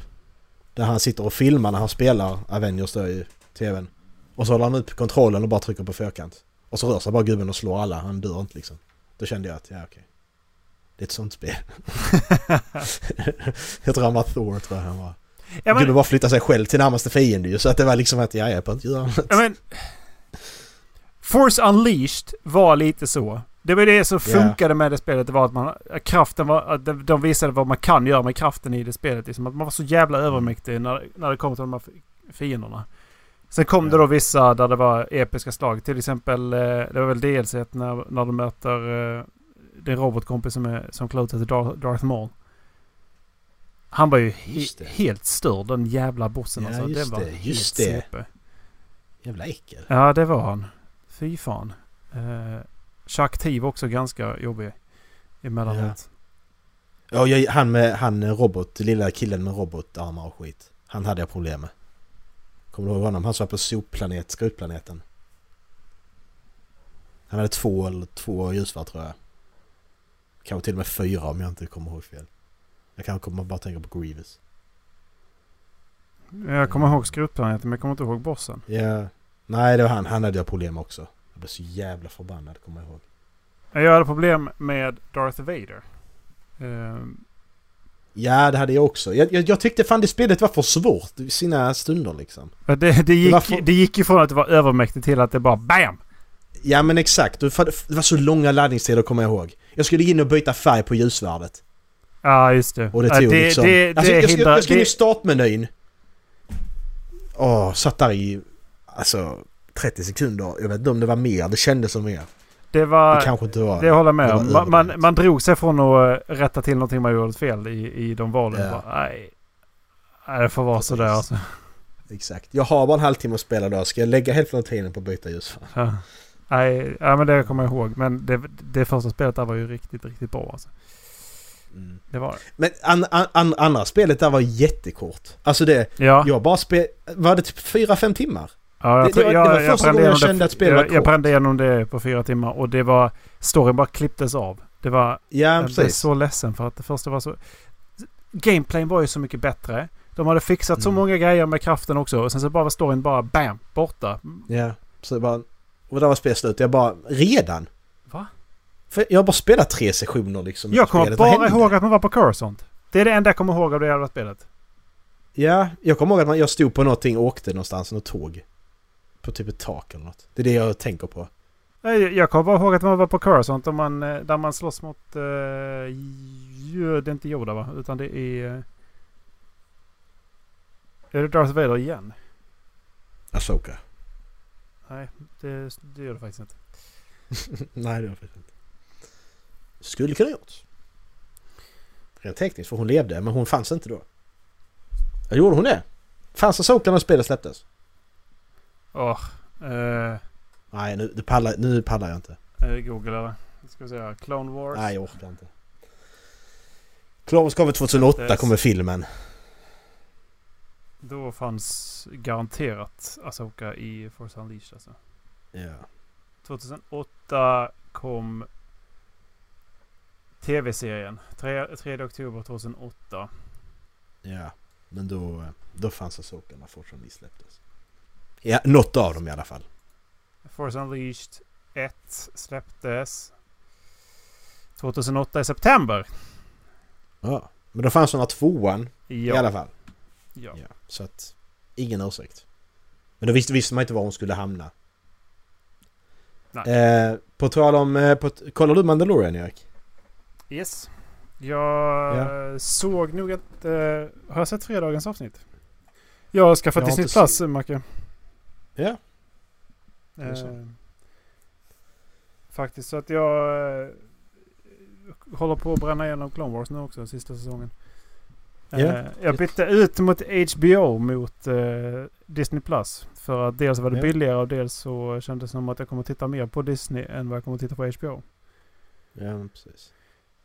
Där han sitter och filmar när han spelar Avengers då i tvn. Och så håller han upp kontrollen och bara trycker på fyrkant. Och så rör sig bara gubben och slår alla, han dör inte liksom. Då kände jag att, ja okej. Det är ett sånt spel. *laughs* jag tror han var Thor tror jag han var. Ja, men, Gubben bara flyttar sig själv till närmaste fiende ju. Så att det var liksom att, ja jag behöver inte göra något. ja, men, Force Unleashed var lite så. Det var det som funkade med det spelet. Det var att man, att kraften var, att de- de visade vad man kan göra med kraften i det spelet. Liksom att man var så jävla övermäktig när, när det kom till de här fi- fienderna. Sen kom det Ja. då vissa där det var episka slag. Till exempel, eh, det var väl DLC när, när de möter eh, din robotkompis som, är, som klär ut sig till Dar- Darth Maul. Han var ju he- helt störd den jävla bossen Ja, alltså. just det var det, just helt det. CP. Jävla äckel. Ja, det var han. Fy fan. Uh, Chuck T var också ganska jobbig emellanåt. Ja, jag, han med han robot, lilla killen med robotarmar och skit. Han hade jag problem med. Kommer du ihåg honom? Han som var på sopplanet, skrotplaneten. Han hade två eller två ljusvarv tror jag. Kanske till och med fyra om jag inte kommer ihåg fel. Jag kan komma bara tänka på Grievous. Jag kommer ihåg skrotplaneten men jag kommer inte ihåg bossen. Ja. Nej, det var han. Han hade jag problem också. Jag blev så jävla förbannad, kommer jag ihåg. Jag hade problem med Darth Vader. Ja, det hade jag också. Jag, jag, jag tyckte fan det spelet var för svårt i sina stunder liksom. det, det, gick, var för- det gick ju från att det var övermäktigt till att det bara BAM! Ja men exakt, det var så långa laddningstider kommer jag ihåg. Jag skulle in och byta färg på ljusvärdet. Ja, just det. Och det Ja, tog det, liksom... det, det alltså, jag, jag, jag skulle in i det, startmenyn. Åh, satt där i... Alltså 30 sekunder. Jag vet inte om det var mer, det kändes som mer. Det Det var... kanske inte var... Det håller jag med det om. Man, man, man drog sig från att eh, rätta till någonting man gjorde fel i, i de valen. Ja. Bara, nej. nej, det får vara Precis. sådär alltså. Exakt. Jag har bara en halvtimme att spela då. Ska jag lägga hälften av tiden på att byta ljusfärg? *laughs* Ja. Nej, ja, men det kommer jag ihåg. Men det, det första spelet där var ju riktigt, riktigt bra alltså. Mm. Det var det. Men an, an, an, andra spelet där var jättekort. Alltså det... Ja, Jag bara spel... Var det typ 4-5 timmar? Ja jag, det- det var- jag, det var jag första brände gången jag igenom det- kände att spelet var jag, jag kort. brände igenom det på fyra timmar och det var... Storyn bara klipptes av. Det var... Ja, jag blev så ledsen för att det första var så... Gameplayen var ju så mycket bättre. De hade fixat så Mm. många grejer med kraften också. Och sen så bara var storyn bara BAM! Borta. Ja, så det bara... Och där var spelet slut. Jag bara... Redan? Va? För jag har bara spelat tre sessioner liksom. Jag kommer bara ihåg att man var på Cursont. Det är det enda jag kommer ihåg av det jävla spelet. Ja, jag kommer ihåg att man, jag stod på någonting och åkte någonstans, något tåg. På typ ett tak eller något. Det är det jag tänker på. Jag kommer bara ihåg att man var på Cursont där man, eh, där man slåss mot... Uh, det är inte Yoda va? Utan det är... eh, är det Darth Vader igen? Asoka. Nej, det, det gör det faktiskt inte. *laughs* Nej, det var faktiskt inte. Skulle kunna gjort. Rent tekniskt, för hon levde, men hon fanns inte då. Ja, gjorde hon det? Fanns Asoka när spelet släpptes? Åh. eh, Nej, nu, nu, pallar, nu pallar jag inte. eh, Google eller? Ska vi här. Clone Wars. Nej, jag orkar inte. Clone Wars kom väl 2008, Släpptes. kommer filmen. Då fanns garanterat Asoka i Force Unleashed alltså. Ja. 2008 kom tv-serien. 3, 3 oktober 2008. Ja, men då, då fanns Asoka när Force Unleashed släpptes. Ja, något av dem i alla fall. Force Unleashed 1 släpptes 2008 i september. Ja. Men då fanns den här tvåan Ja. i alla fall. ja. Ja, så att ingen ursäkt. Men då visste, visste man inte var hon skulle hamna. Nej. Eh, på tal om... Eh, på, kollar du Mandalorian Erik? Yes. Jag Ja. såg nog att... Eh, har jag sett fredagens avsnitt? Jag har skaffat Disney Plus, Macke. Ja. Eh, Faktiskt. Så att jag eh, håller på att bränna igenom Clone Wars nu också, sista säsongen. Eh, jag bytte ut mot HBO mot eh, Disney Plus. För att dels var det Ja. billigare och dels så kändes det som att jag kommer titta mer på Disney än vad jag kommer titta på HBO. Ja, men precis.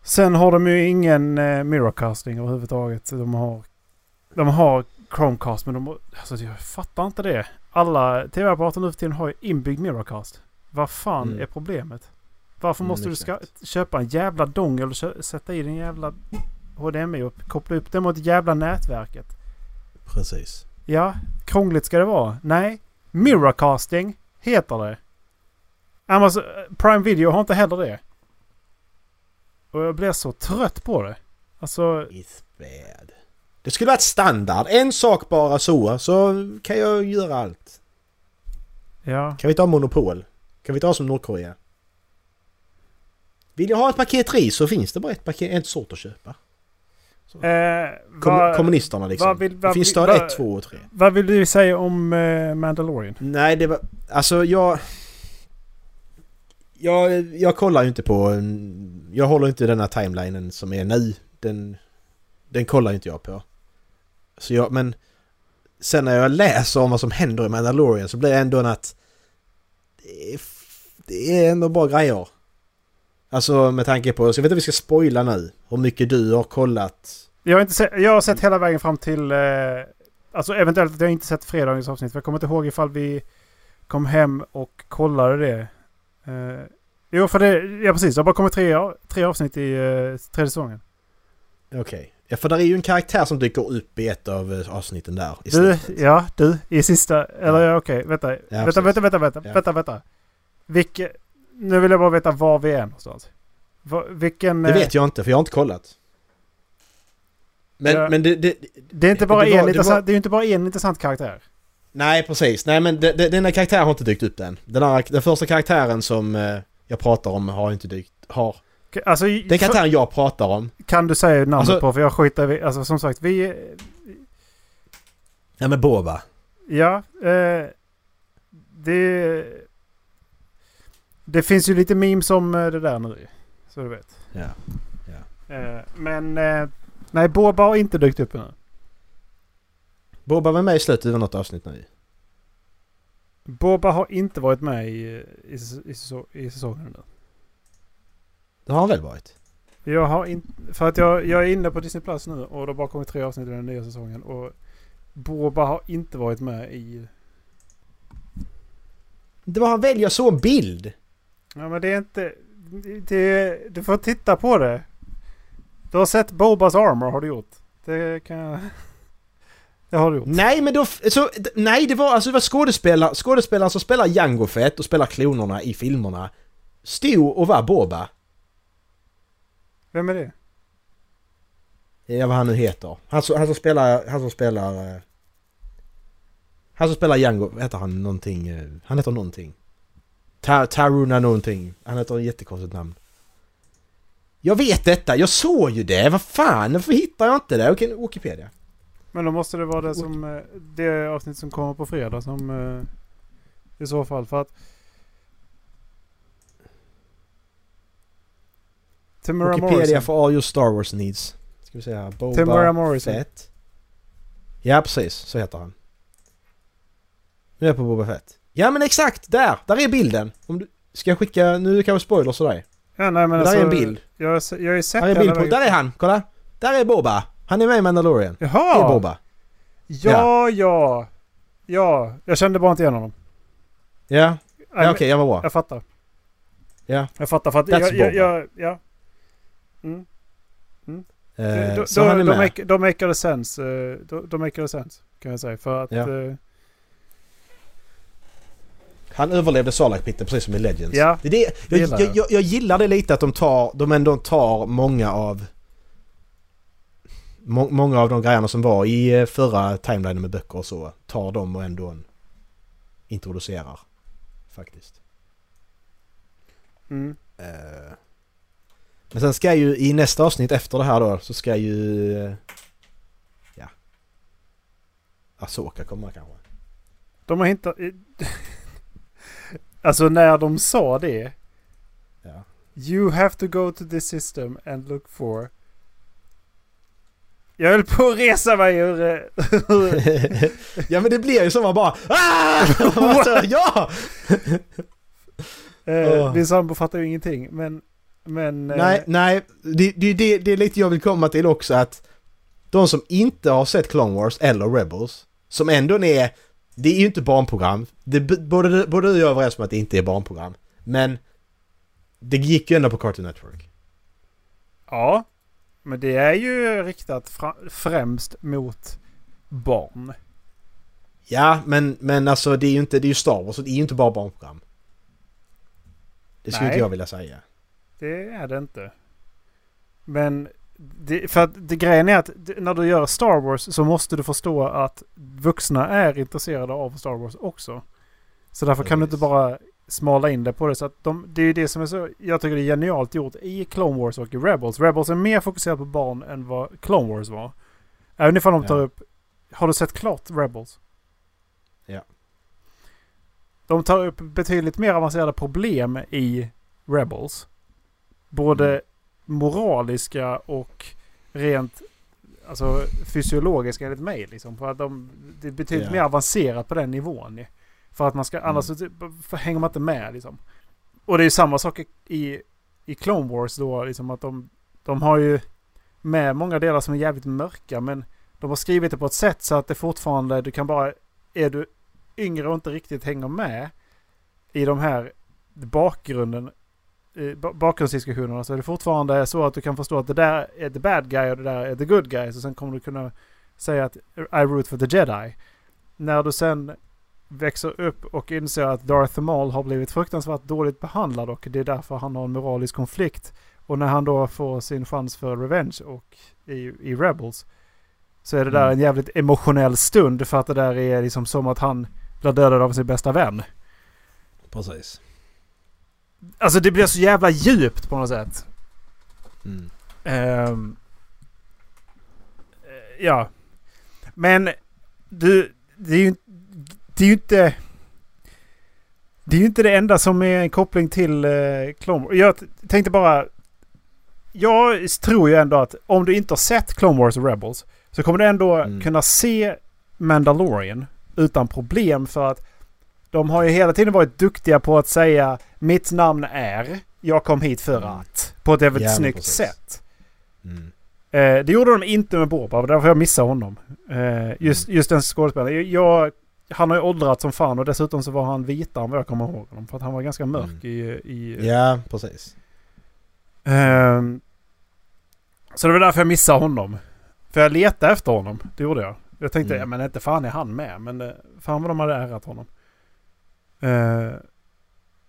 Sen har de ju ingen eh, mirrorcasting överhuvudtaget. De har, de har Chromecast men de alltså jag fattar inte det. Alla tv-apparater nu för tiden har ju inbyggd mirrorcast. Vad fan Mm. är problemet? Varför Mm, måste du ska, köpa en jävla dongel och sätta i den jävla HDMI och koppla upp den mot jävla nätverket? Precis. Ja, krångligt ska det vara. Nej, mirrorcasting heter det. Amazon, Prime Video har inte heller det. Och jag blir så trött på det. Alltså, It's bad. Det skulle varit standard. En sak bara så, så kan jag göra allt. ja. Kan vi ha monopol? Kan vi ha som Nordkorea? Vill jag ha ett paket ris så finns det bara ett paket, en sort att köpa. Eh, Kom, vad, kommunisterna liksom. vad vill- vad det finns vad- 1, 2 och 3. vad vill du säga om eh, Mandalorian? Nej, det var... Alltså jag... Jag, jag kollar ju inte på... Jag håller inte den här timelinen som är nu. Den, den kollar inte jag på. Så jag, men... Sen när jag läser om vad som händer i Mandalorian så blir det ändå en att... Det är, det är ändå bra grejer. Alltså med tanke på... Så jag vet om vi ska spoila nu. Hur mycket du har kollat. Jag har, inte se, jag har sett hela vägen fram till... Eh, alltså eventuellt att jag inte sett fredagens avsnitt. För jag kommer inte ihåg ifall vi kom hem och kollade det. Eh, jo, för det... Ja, precis. Det har bara kommit tre, tre avsnitt i eh, tredje säsongen. Okej. Ja, för där är ju en karaktär som dyker upp i ett av eh, avsnitten där. I Du, ja, du. I sista... Eller ja, okej. Vänta. vänta, precis. vänta, vänta, vänta, Ja. vänta, vänta. Vilke, nu vill jag bara veta var vi är någonstans. Vilken... Det eh, vet jag inte för jag har inte kollat. Men, Ja. men det, det... Det är inte bara det var- en intressant... var- Det är ju inte bara en intressant karaktär. Nej precis, nej men det, det, den här karaktären har inte dykt upp än. Den, här, den första karaktären som eh, jag pratar om har inte dykt... Har... Alltså, Den karaktären jag pratar om... kan du säga namnet Alltså- på? För jag skiter i... Alltså som sagt, vi... Ja men Boba. Ja, eh, det... Det finns ju lite memes om eh, det där nu. Så du vet. Ja. Eh, men... Eh, nej, Boba har inte dykt upp ännu. Boba var med i slutet av något avsnitt nu. Boba har inte varit med i, i, i, i säsongen nu. Det har han väl varit? Jag har inte... För att jag, jag är inne på Disney Plus nu och det har bara kommit tre avsnitt i den nya säsongen. Och Boba har inte varit med i... Det var han väl, jag såg en bild! Ja men det är inte... Det, du får titta på det. Du har sett Bobas Armor har du gjort. Det kan jag... Det har du gjort. Nej men då... Så, nej det var alltså det var skådespelare, skådespelaren som spelar Jango Fett och spelar klonerna i filmerna. Stod och var Boba. Vem är det? Ja, vad han nu heter. Han som, han som spelar... Han som spelar... eh, Han som spelar Django, heter han någonting? eh, Han heter någonting. Ta, Taruna någonting. Han heter ett jättekonstigt namn. Jag vet detta, jag såg ju det! Vad fan, varför hittar jag inte det? Okej, Wikipedia. Men då måste det vara det som... eh, Det avsnitt som kommer på fredag som... I så fall för att... Timura Wikipedia Morrison. for all your Star Wars needs. Ska vi här. Boba Timura Morrison. Fett. Ja, precis. Så heter han. Nu är jag på Boba Fett. Ja men exakt! Där! Där är bilden! Om du... Ska jag skicka... Nu kanske spoilers för dig. Ja, nej, men där alltså, är en bild. Jag, har jag har ju sett Där är bild på... Där är han! Kolla! Där är Boba! Han är med i Mandalorian. Det är Jaha! Boba. Ja, ja! Ja, jag kände bara inte igen honom. Ja, ja men- okej, jag var bra. Jag fattar. Ja. Jag fattar för att... That's Jag, jag, Boba. jag, ja. Mm. Eh, då, så då, han är då, med. make, då make det sense. eh, Då, då make sense. Kan jag säga. För att... Ja. eh, Han överlevde Sarlacc-pitten precis som i Legends. Ja, det är det, jag, gillar jag, jag. jag, gillar det lite att de tar, de ändå tar många av må, Många av de grejerna som var i eh, förra timelinen med böcker och så tar de och ändå en, introducerar. Faktiskt. mm. Eh, men sen ska ju i nästa avsnitt efter det här då så ska ju... Ja. Asoka komma kanske. De har hittat... alltså när de sa det. You have to go to this system and look for... Jag höll på att resa mig ur... *laughs* ja men det blir ju som man bara ah! Man *laughs* så, Ja! *laughs* eh. Min sambo fattar ju ingenting men... Men... eh, Nej, nej. Det, det, det, det är lite jag vill komma till också att de som inte har sett Clone Wars eller Rebels, som ändå är... Det är ju inte barnprogram. Det, både, både du och jag är överens om att det inte är barnprogram. Men det gick ju ändå på Cartoon Network. Ja. Men det är ju riktat främst mot barn. Ja, men, men alltså det är ju inte... Det är ju Star Wars och det är ju inte bara barnprogram. Det skulle Nej. inte jag vilja säga. Det är det inte. Men det, för att det, grejen är att när du gör Star Wars så måste du förstå att vuxna är intresserade av Star Wars också. Så därför kan du inte bara smala in det på det. Så att de, det är ju det som är så, jag tycker det är genialt gjort i Clone Wars och i Rebels. Rebels är mer fokuserat på barn än vad Clone Wars var. Även ifall de tar Ja. upp... Har du sett klart Rebels? Ja. De tar upp betydligt mer avancerade problem i Rebels. Både Mm. moraliska och rent alltså, fysiologiska enligt mig. Liksom, för att de, det är betydligt Ja. mer avancerat på den nivån. För att man ska, annars Mm. så typ, för hänger man inte med. Liksom. Och det är ju samma sak i, i Clone Wars då. Liksom, att de, de har ju med många delar som är jävligt mörka. Men de har skrivit det på ett sätt så att det fortfarande, du kan bara, är du yngre och inte riktigt hänger med i de här bakgrunden, ba- bakgrundsdiskussionerna så är det fortfarande så att du kan förstå att det där är the bad guy och det där är the good guy. Så sen kommer du kunna säga att I root for the jedi. När du sen växer upp och inser att Darth Maul har blivit fruktansvärt dåligt behandlad och det är därför han har en moralisk konflikt. Och när han då får sin chans för revenge och i, i Rebels så är det där Mm. en jävligt emotionell stund för att det där är liksom som att han blir dödad av sin bästa vän. Precis. Alltså det blir så jävla djupt på något sätt. Mm. Eh, ja. Men du, det är ju det är ju inte... Det är ju inte det enda som är en koppling till eh, Clone Wars. Jag tänkte bara... Jag tror ju ändå att om du inte har sett Clone Wars och Rebels så kommer du ändå Mm. kunna se Mandalorian utan problem för att de har ju hela tiden varit duktiga på att säga mitt namn är, jag kom hit för Mm. att. På ett jävligt snyggt precis. sätt. Mm. Eh, det gjorde de inte med Boba, och därför jag missade honom. Eh, just, Mm. just den skådespelaren. Jag, han har ju åldrats som fan och dessutom så var han vitare än vad jag kommer ihåg honom. För att han var ganska mörk Mm. i... i Ja, precis. Ehm, så det var därför jag missade honom. För jag letade efter honom. Det gjorde jag. Jag tänkte, Mm. ja, men inte fan är han med. Men eh, fan vad de hade ärat honom. Eh,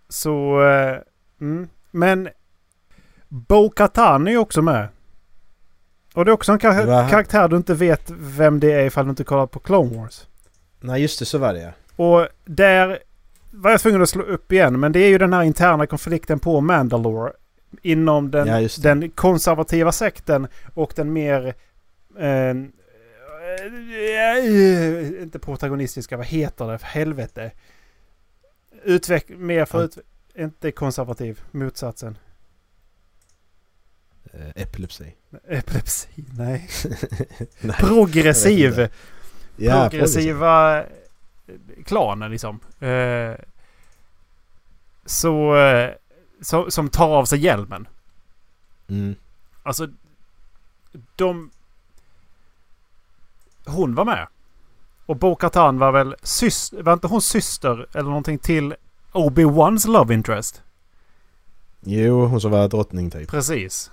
så... eh, mm. Men... Bo-Katan är ju också med. Och det är också en kar- var- karaktär du inte vet vem det är ifall du inte kollar på Clone Wars. Nej, just det, så var det ja. Och där var jag tvungen att slå upp igen. Men det är ju den här interna konflikten på Mandalore. Inom den, Ja, den konservativa sekten och den mer... Eh, eh, inte protagonistiska, vad heter det? För helvete. Utveck mer för ut, Inte konservativ, motsatsen. Eh, Epilepsi. Epilepsi, nej. *laughs* Nej. Progressiv. Ja, progressiva klanen liksom. Eh, så, eh, så... Som tar av sig hjälmen. Mm. Alltså... De... Hon var med. Och Bo-Katan var väl syster... Var inte hon syster eller någonting till Obi-Wans love interest? Jo, hon som var drottning typ. Precis.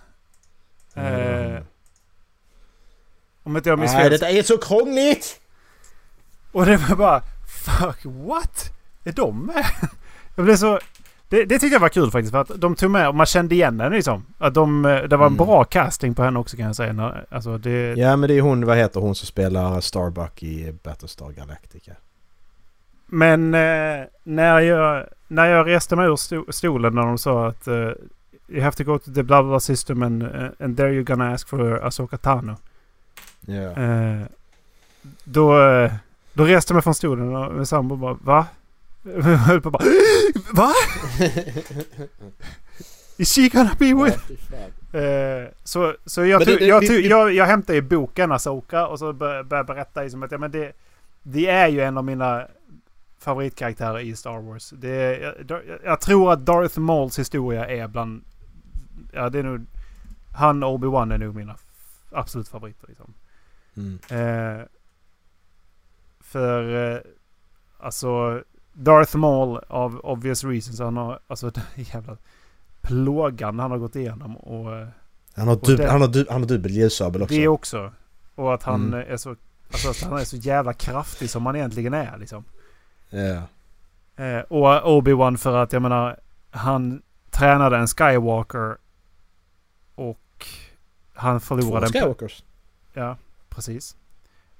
Mm. Eh, om inte jag minns Nej, fel. detta är så krångligt! Och det var bara... Fuck, what? Är de med? *laughs* Jag blev så... Det, det tyckte jag var kul faktiskt. För att de tog med och man kände igen henne liksom. Att de, eh, det var en Mm. bra casting på henne också kan jag säga. Alltså det... Ja, men det är hon, vad heter hon som spelar Starbuck i Battlestar Galactica? Men eh, när, jag, när jag reste mig ur sto- stolen när de sa att eh, You have to go to the blah blah system and, eh, and there you're gonna ask for Asoka Tano. Ja. Eh, då, eh, då reste jag mig från stolen och min sambo bara Va? Jag höll på bara Va? Is she gonna be with... Eh, så så jag, det- jag, det- jag, jag hämtade ju boken Asoka och så började bör berätta liksom att ja, men det, det är ju en av mina favoritkaraktärer i Star Wars. Det jag, jag tror att Darth Mauls historia är bland... Ja, det är nog... Han och Obi-Wan är nog mina absolut favoriter. Liksom. Mm. Eh, för eh, alltså Darth Maul av obvious reasons. Han har alltså *laughs* den jävla plågan han har gått igenom. Och eh, Han har, dub, han har, dub, han har dubbel ljussabel också. det också. Och att han Mm. är så... Alltså att han är så jävla kraftig som han egentligen är liksom. Ja. Eh, och Obi-Wan för att jag menar han tränade en Skywalker och han Två förlorade en... Skywalkers. Ja, precis.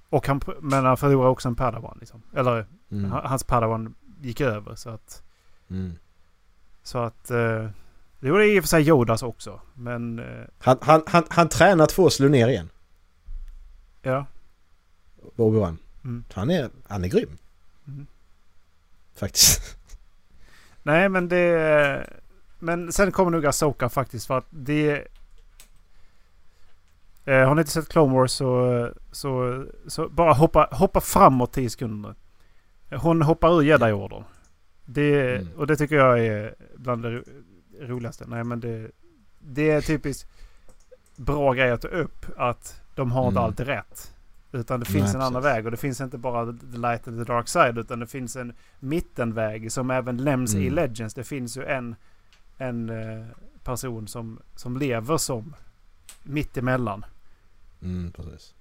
Och han, men han förlorade också en Padawan liksom. Eller Mm. ha- hans Padawan gick över så att... Mm. Så att... Eh, det gjorde i och för sig Yodas också. Men... Eh, Han, han, han, han tränar två slår ner igen. ja. Obi-Wan. Mm. Han är, han är grym. Mm. Faktiskt. *laughs* Nej men det... Men sen kommer nog Asoka faktiskt för att det... Eh, har ni inte sett Clone Wars så, så, så bara hoppa, hoppa framåt 10 sekunder. Hon hoppar ur Jedi-ordern. Det, Mm. Och det tycker jag är bland det ro- roligaste. Nej men det, det är typiskt bra grej att ta upp. Att de har inte Mm. alltid rätt. Utan det finns Nej, en annan väg. Och det finns inte bara the light and the dark side. Utan det finns en mittenväg som även nämns i Mm. Legends. Det finns ju en, en eh, person som, som lever som mittemellan. Mm, precis.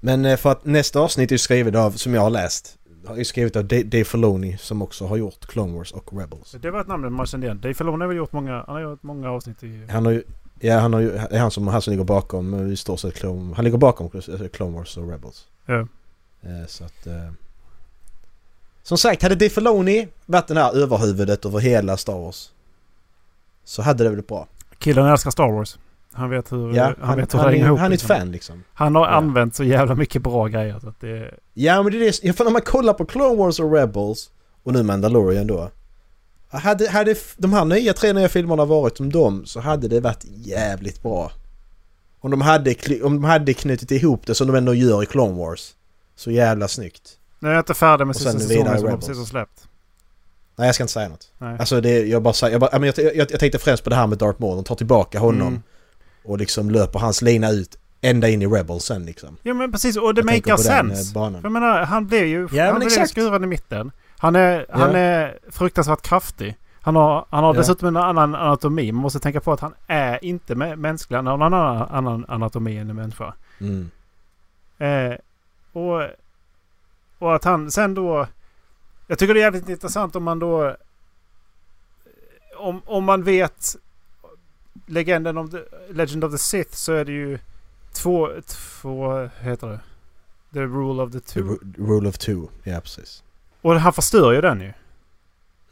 Men eh, för att nästa avsnitt är skrivet av, som jag har läst, har ju skrivit av Da- Dave Filoni som också har gjort Clone Wars och Rebels. Det var ett namn man kände igen. Dave Filoni har väl gjort många, han har gjort många avsnitt i... Han har ju, ja han har ju, det är han som, han som ligger bakom eh, i stort sett Clone, han ligger bakom eh, Clone Wars och Rebels. Ja. Eh, Så att... Som sagt, hade Dave Filoni varit den här överhuvudet över hela Star Wars så hade det blivit bra. Killen älskar Star Wars. Han vet hur, Ja, han, han, vet hur han, det hänger ihop. han är ett liksom. fan liksom. Han har Ja. använt så jävla mycket bra grejer. Så att det, Ja men det är det, för när man kollar på Clone Wars och Rebels och nu Mandalorian då. Hade, hade de här nya tre nya filmerna varit som dem så hade det varit jävligt bra. Om de hade, om de hade knutit ihop det som de ändå gör i Clone Wars. Så jävla snyggt. nu är jag inte färdig med sista säsongen som de precis har släppt. Nej jag ska inte säga något. Nej. Alltså det, jag bara säger, jag, bara, jag, jag, jag tänkte främst på det här med Darth Maul. De tar tillbaka honom Mm. Och liksom löper hans lina ut ända in i Rebels sen liksom. Ja men precis och det makar eh, sense. För jag menar, han blev ju Ja, han exakt. skruvad i mitten. Han är, Ja. han är fruktansvärt kraftig. Han har, han har Ja. dessutom en annan anatomi. Man måste tänka på att han är inte mä- mänsklig. Han har en annan, annan anatomi än en människa. Mm. Eh, och, och att han sen då... Jag tycker det är jävligt intressant om man då... Om, om man vet legenden om the, Legend of the Sith så är det ju två... Två... Heter det? The Rule of the The Two. ru- rule of two, ja precis. Och han förstör ju den ju.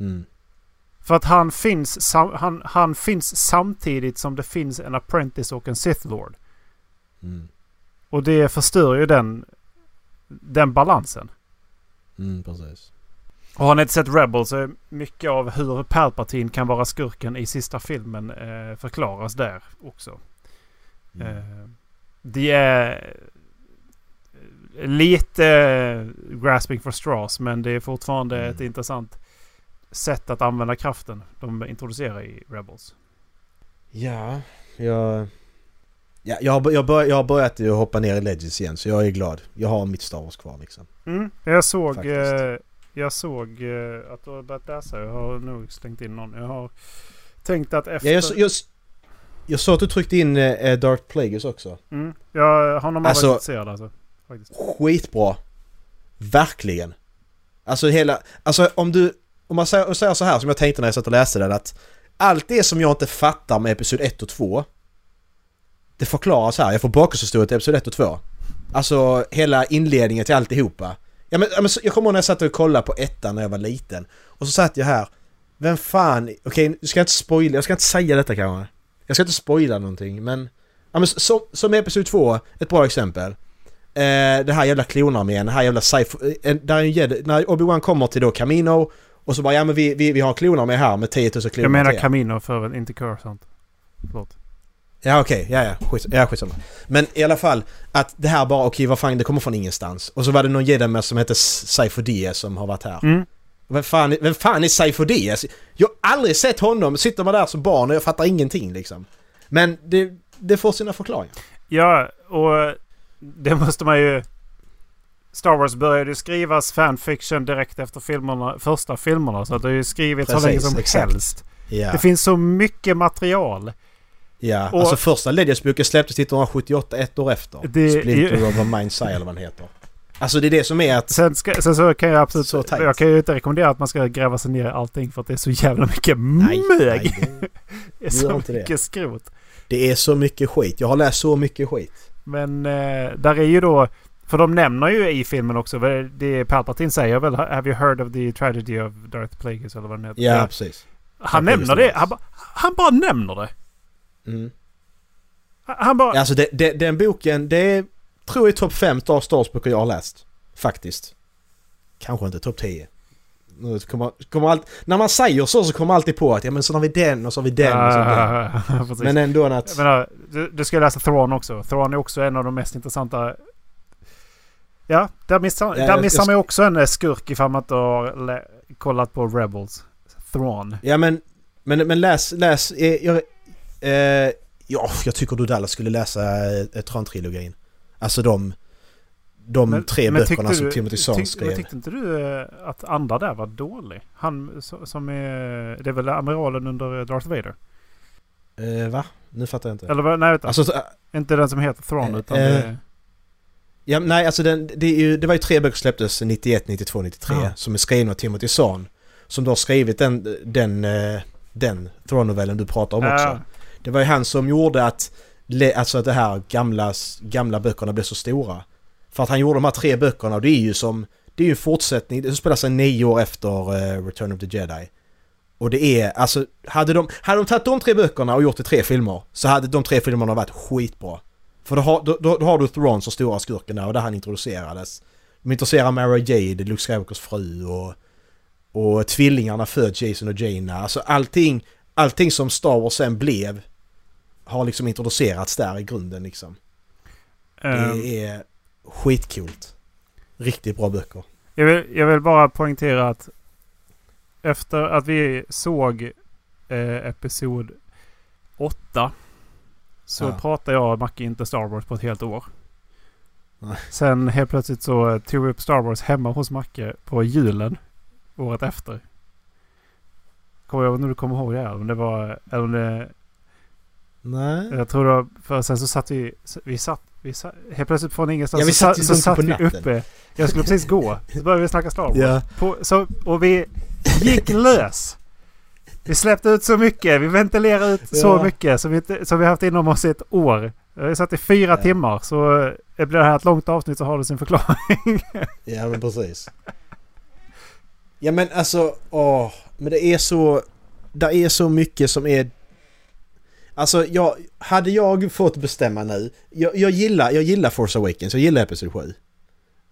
Mm. För att han finns, sam, han, han finns samtidigt som det finns en Apprentice och en Sith Lord. Mm. Och det förstör ju den, den balansen. Mm, precis. Och har ni inte sett Rebels så är mycket av hur Palpatine kan vara skurken i sista filmen eh, förklaras där också. Mm. Eh, det är eh, lite eh, grasping for straws men det är fortfarande Mm. ett intressant sätt att använda kraften de introducerar i Rebels. Ja, jag... Ja, jag, har, jag, bör, jag har börjat hoppa ner i Legends igen så jag är glad. Jag har mitt Star Wars kvar liksom. Mm. Jag såg, eh, jag såg eh, att du har börjat läsa. Jag har nog slängt in någon. Jag har tänkt att efter... Ja, jag, jag, jag såg att du tryckte in eh, Dark Plagueis också. Mm. Jag har någon Alltså- varit intresserad alltså. Faktiskt. Skitbra. Verkligen. Alltså hela... Alltså om du... Om man säger, säger så här som jag tänkte när jag satt och läste den att allt det som jag inte fattar med Episod 1 och 2 det förklaras här. Jag får bakgrundshistoria till Episod 1 och 2. Alltså hela inledningen till alltihopa. Ja, men, jag kommer ihåg när jag satt och kollade på ettan när jag var liten. Och så satt jag här. Vem fan... Okej, nu ska jag inte spoila. Jag ska inte säga detta kanske. Jag ska inte spoila någonting men... Ja, men som, som Episod 2, ett bra exempel. Eh, det här jävla klonarmén, det här jävla sci eh, där är en jedi, När Obi-Wan kommer till då Camino Och så bara ja men vi, vi, vi har kloner med här med 10 000 kloner Jag menar. Camino för inte Coruscant. Förlåt. Ja okej, ja ja, skit, ja skitsamma. Men i alla fall, att det här bara okej vad fan det kommer från ingenstans. Och så var det någon med som hette Saifo Diaz som har varit här. Mm. Vem fan, vem fan är Saifo Diaz? Jag har aldrig sett honom, sitter man där som barn och jag fattar ingenting liksom. Men det, det får sina förklaringar. Ja, och det måste man ju... Star Wars började ju skrivas fanfiction direkt efter filmerna, första filmerna. Så att det har ju skrivits så Precis, länge som exakt. helst. Ja, Det finns så mycket material. Ja. och- alltså första Legends-boken släpptes 1978, ett år efter. Det- Splinter of a Mind's Eye eller vad den heter. Alltså det är det som är att... Sen, ska, sen så kan jag absolut... Så tajt. jag kan ju inte rekommendera att man ska gräva sig ner i allting för att det är så jävla mycket Nej, mög. nej, det, *laughs* det är så inte det. mycket skrot. det är så mycket skit. Jag har läst så mycket skit. Men eh, där är ju då... För de nämner ju i filmen också, det Palpatine säger väl Have you heard of the tragedy of Darth Plagueis eller vad den heter? Ja, precis. han Ja, nämner precis. det. Han, han bara nämner det. Mm. Han, bara... Alltså det, det, den boken, det är, tror jag är topp 5 av Star Wars-böcker jag har läst. Faktiskt. Kanske inte topp 10. Nu kommer, kommer allt, när man säger så så kommer man alltid på att ja men så har vi den och så har vi den och så vi den. *laughs* Men ändå att... Menar, du, du ska läsa Thrawn också. Thrawn är också en av de mest intressanta... Ja, där missar, Ja, där missar jag- man ju också en eh, skurk ifall man inte har kollat på Rebels. Thrawn. Ja men, men, men läs, läs, eh, jag, eh, ja jag tycker du Dallas skulle läsa eh, Tron-trilogin. Alltså de, de tre böckerna som Timothy Zahn skrev. Men tyckte inte du eh, att andra där var dålig? Han so- som är... Det är väl amiralen under Darth Vader? Eh, va? Nu fattar jag inte. Eller? Nej, vänta. Alltså, så- inte den som heter Thrawn Eh, utan eh, det... Ja, nej, alltså den, det, ju, det var ju tre böcker som släpptes 91, 92, 93 Ja. som är skrivna av Timothy Zahn. Som då har skrivit den, den, eh, den Thrawn-novellen du pratar om också. Det var ju han som gjorde att, alltså att det här gamla, gamla böckerna blev så stora. För att han gjorde de här tre böckerna och det är ju som, det är ju en fortsättning, det spelar sig nio år efter eh, Return of the Jedi. Och det är, alltså, hade de, hade de tagit de tre böckerna och gjort det tre filmer så hade de tre filmerna varit skitbra. För då har, då, då, har du Thrawn som stora skurken där och där han introducerades. De introducerar Mara Jade, Luke Skywalkers fru och, och tvillingarna föds Jason och Jaina. Alltså allting, allting som Star Wars sen blev har liksom introducerats där i grunden liksom. Ehm, Det är skitcoolt. Riktigt bra böcker. Jag vill, jag vill bara poängtera att efter att vi såg eh, Episod 8 så Ja. pratade jag och Macke inte Star Wars på ett helt år. Nej. Sen helt plötsligt så tog vi upp Star Wars hemma hos Macke på julen året efter. Kommer jag nu du kommer ihåg det här? Om det var... Eller om det, Nej. jag tror var... För sen så satt vi... Vi satt... Vi satt helt plötsligt från ingenstans Ja, vi så, satt så lugnt satt vi uppe. Jag skulle precis gå. Så började vi snacka Star Wars. Ja. På, så, och vi gick lös. Vi släppte ut så mycket. Vi ventilerade ut så Ja. mycket som vi, som vi haft inom oss i ett år. Vi satt i fyra Ja. timmar. Så eh, blir det här ett långt avsnitt så har det sin förklaring. *laughs* Ja men precis. Ja men alltså, åh. Men det är så... Det är så mycket som är... Alltså jag... Hade jag fått bestämma nu... Jag, jag, gillar, jag gillar Force Awakens, jag gillar Episod 7.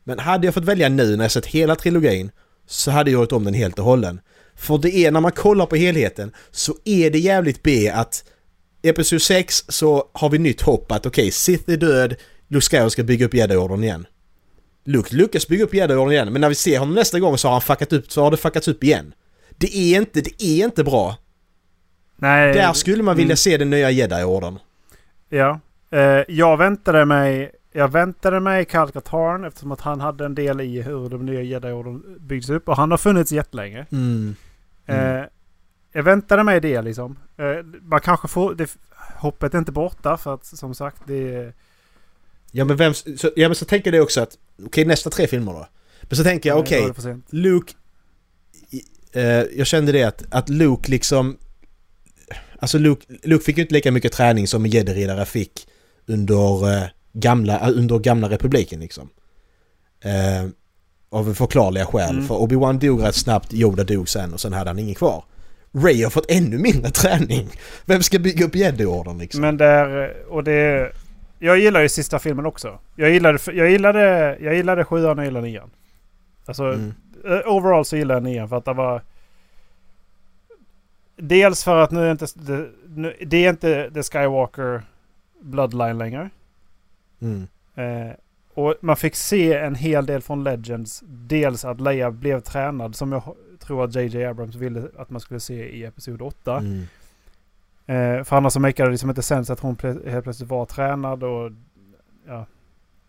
Men hade jag fått välja nu när jag sett hela trilogin så hade jag gjort om den helt och hållen. För det är när man kollar på helheten så är det jävligt B att Episod 6 så har vi nytt hopp att okej, Sith är död, Luke Skywalker ska bygga upp Jedi-orden igen. Luke lyckas bygga upp Jedi-orden igen, men när vi ser honom nästa gång så har han fuckat upp, så har det fuckats upp igen. Det är inte, det är inte bra. Nej. Där skulle man vilja mm, se den nya Jedi-orden. Ja. Eh, jag väntade mig... Jag väntade mig Kal Katarn eftersom att han hade en del i hur de nya jedi byggs upp. Och han har funnits jättelänge. Mm. Mm. Eh, jag väntade mig det liksom. Eh, man kanske får... Det, hoppet är inte borta för att som sagt det. Ja men vem, så, ja men så tänker jag också att, okej nästa tre filmer då. Men så tänker jag, okej, sent. Luke... Eh, jag kände det att, att Luke liksom... Alltså Luke, Luke fick ju inte lika mycket träning som en jedi-riddare fick under, eh, gamla, eh, under gamla republiken liksom. Eh, av förklarliga skäl. Mm. För Obi-Wan dog rätt snabbt, Yoda dog sen och sen hade han ingen kvar. Ray har fått ännu mindre träning. Vem ska bygga upp jedi-orden liksom? Men där... Och det... Jag gillar ju sista filmen också. Jag gillade, jag gillade, jag gillade sjuan och jag gillade nian. Alltså Mm. eh, overall så gillar jag nian för att det var... dels för att nu är inte det, nu, det är inte The Skywalker Bloodline längre. Mm. Eh, och man fick se en hel del från Legends. Dels att Leia blev tränad som jag tror att JJ Abrams ville att man skulle se i Episod 8. Mm. Eh, för annars så makade det liksom inte sens att hon plö- helt plötsligt var tränad och... Ja.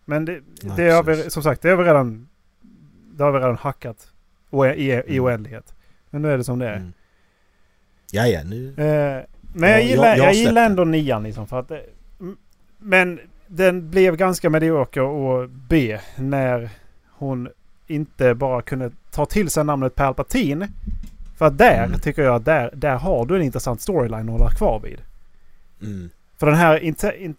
Men det, Nej, det har vi, som sagt, det har vi redan... Det har vi redan hackat i, i Mm. oändlighet. Men nu är det som det är. Mm. Ja, ja, nu... Eh, men Ja, jag gillar, jag- jag, jag gillar ändå nian liksom för att... m- Men den blev ganska medioker och B när hon inte bara kunde ta till sig namnet Palpatine. För att där Mm. tycker jag att där, där har du en intressant storyline att hålla kvar vid. Mm. För den här, inte, in,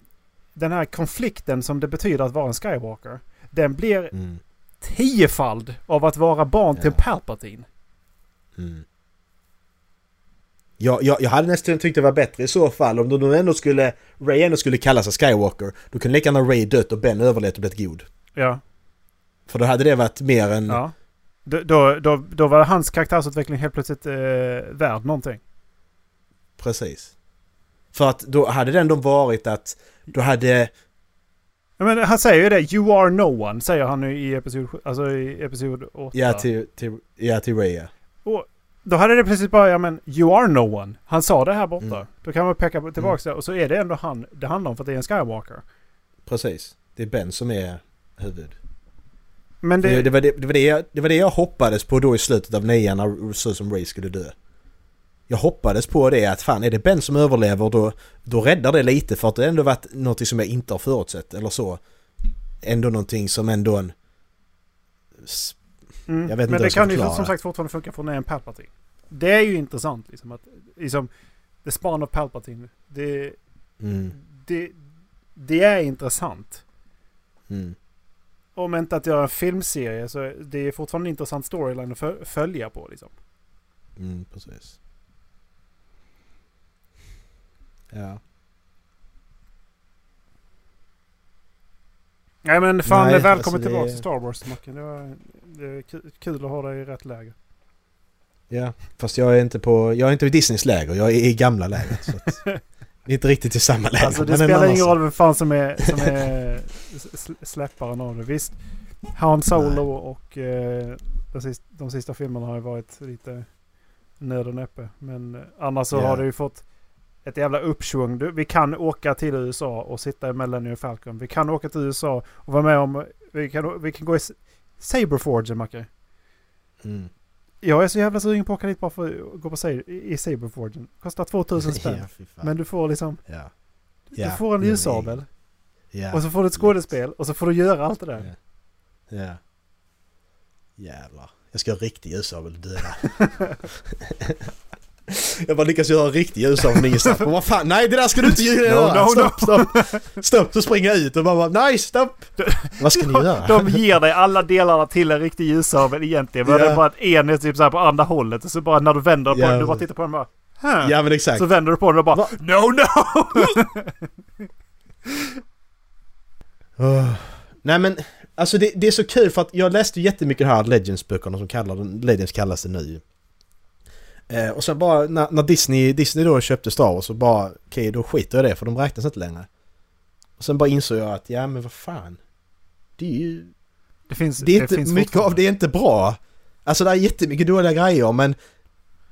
den här konflikten som det betyder att vara en Skywalker. Den blir Mm. tiofald av att vara barn till Ja. Palpatine. Mm. Jag, jag, jag hade nästan tyckt det var bättre i så fall om de ändå skulle... Ray ändå skulle kalla sig Skywalker. Då kunde lika gärna Ray dött och Ben överlevt och blivit god. Ja. För då hade det varit mer än... ja. Då, då, då, då var hans karaktärsutveckling helt plötsligt eh, värd någonting. Precis. För att då hade det ändå varit att... Då hade... Ja, men han säger ju det. You are no one. Säger han nu i episod, alltså i episod 8. Ja, till, till, ja, till Ray ja. Då hade det plötsligt bara, ja men you are no one. Han sa det här borta. Mm. Då kan man peka tillbaka där och så är det ändå han det handlar om för att det är en Skywalker. Precis. Det är Ben som är huvud. Men Det, det... det, var det, det, var det, jag, det var det jag hoppades på då i slutet av nian när så som Ray skulle dö. Jag hoppades på det att fan är det Ben som överlever då, då räddar det lite för att det ändå varit någonting som jag inte har förutsett eller så. Ändå någonting som ändå en... Mm. jag vet inte men hur det kan ju som sagt fortfarande funka för när en Palpatine. Det är ju intressant liksom att... Liksom, the spawn of Palpatine. Det, Mm, det, det är intressant. mm, Om inte att göra en filmserie så det är fortfarande en intressant storyline att fö- följa på liksom. mm, precis. Ja. Nej men fan Nej, välkommen alltså det- tillbaka till Star Wars Macke. Det var det är ku- kul att ha dig i rätt läge. Ja, fast jag är inte på... Jag är inte i Disneys läger, jag är i gamla lägret. Så att, *laughs* är inte riktigt i samma läger. Alltså det spelar ingen roll vem fan som är, som är *laughs* släpparen av det. Visst, Han Solo och eh, de, sista, de sista filmerna har ju varit lite nöd och näppe. Men eh, annars så Ja. har det ju fått ett jävla uppsvung. Vi kan åka till USA och sitta i Millennium Falcon. Vi kan åka till USA och vara med om... Vi kan, vi kan gå i S- Saberforge, Macke. Mm. Jag är så jävla sugen på att åka dit bara för att gå på Sa- i Saberforgen. Kostar 2000 *laughs* spänn. Ja. Men du får liksom... Ja. Du Ja, får en ljussabel. Och så får du ett skådespel och så får du göra allt det där. Ja. ja. Jävlar. Jag ska ha riktig ljussabel och *laughs* döda. *laughs* jag bara lyckas göra en riktig ljussabel från ingenstans. Men vad fan, nej det där ska du inte göra! No, no, stopp, stopp! Stopp! Så springer jag ut och bara nej stopp! Vad ska ni göra? De ger dig alla delarna till en riktig ljussabel egentligen. Men Ja. det är bara att en är typ så på andra hållet. Och så bara när du vänder på Ja. den, du bara tittar på den bara... Huh. Ja men exakt. Så vänder du på den och bara... Va? No, no! Åh. *laughs* Nej men, alltså det, det är så kul för att jag läste jättemycket här Legends-böckerna som kallar Legends kallas det nu. Eh, och sen bara när, när Disney, Disney då köpte Star Wars så bara okej då skiter jag i det för de räknas inte längre. Och sen bara insåg jag att ja men vad fan. Det är ju... Det finns, Det är inte, finns mycket av det är inte bra. Alltså det är jättemycket dåliga grejer men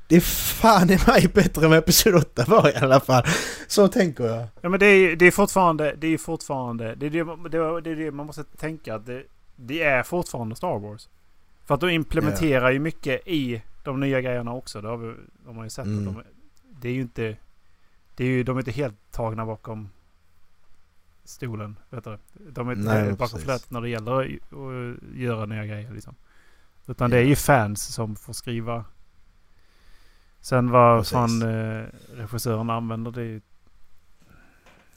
det är fan i mig bättre än vad Episod 8 var i alla fall. Så tänker jag. Ja men det är, det är fortfarande... Det är fortfarande... Det är det, det, är- det, det man måste tänka. Att det, det är fortfarande Star Wars. För att de implementerar ju mycket i de nya grejerna också. Det har, vi, de har ju sett. Mm. Att de, det är ju inte... Det är ju, de är inte helt tagna bakom stolen. Vet du. De är inte Nej, bakom flötet när det gäller att göra nya grejer. Liksom. Utan det är ju fans som får skriva. Sen vad Precis. fan eh, regissören använder det är ju...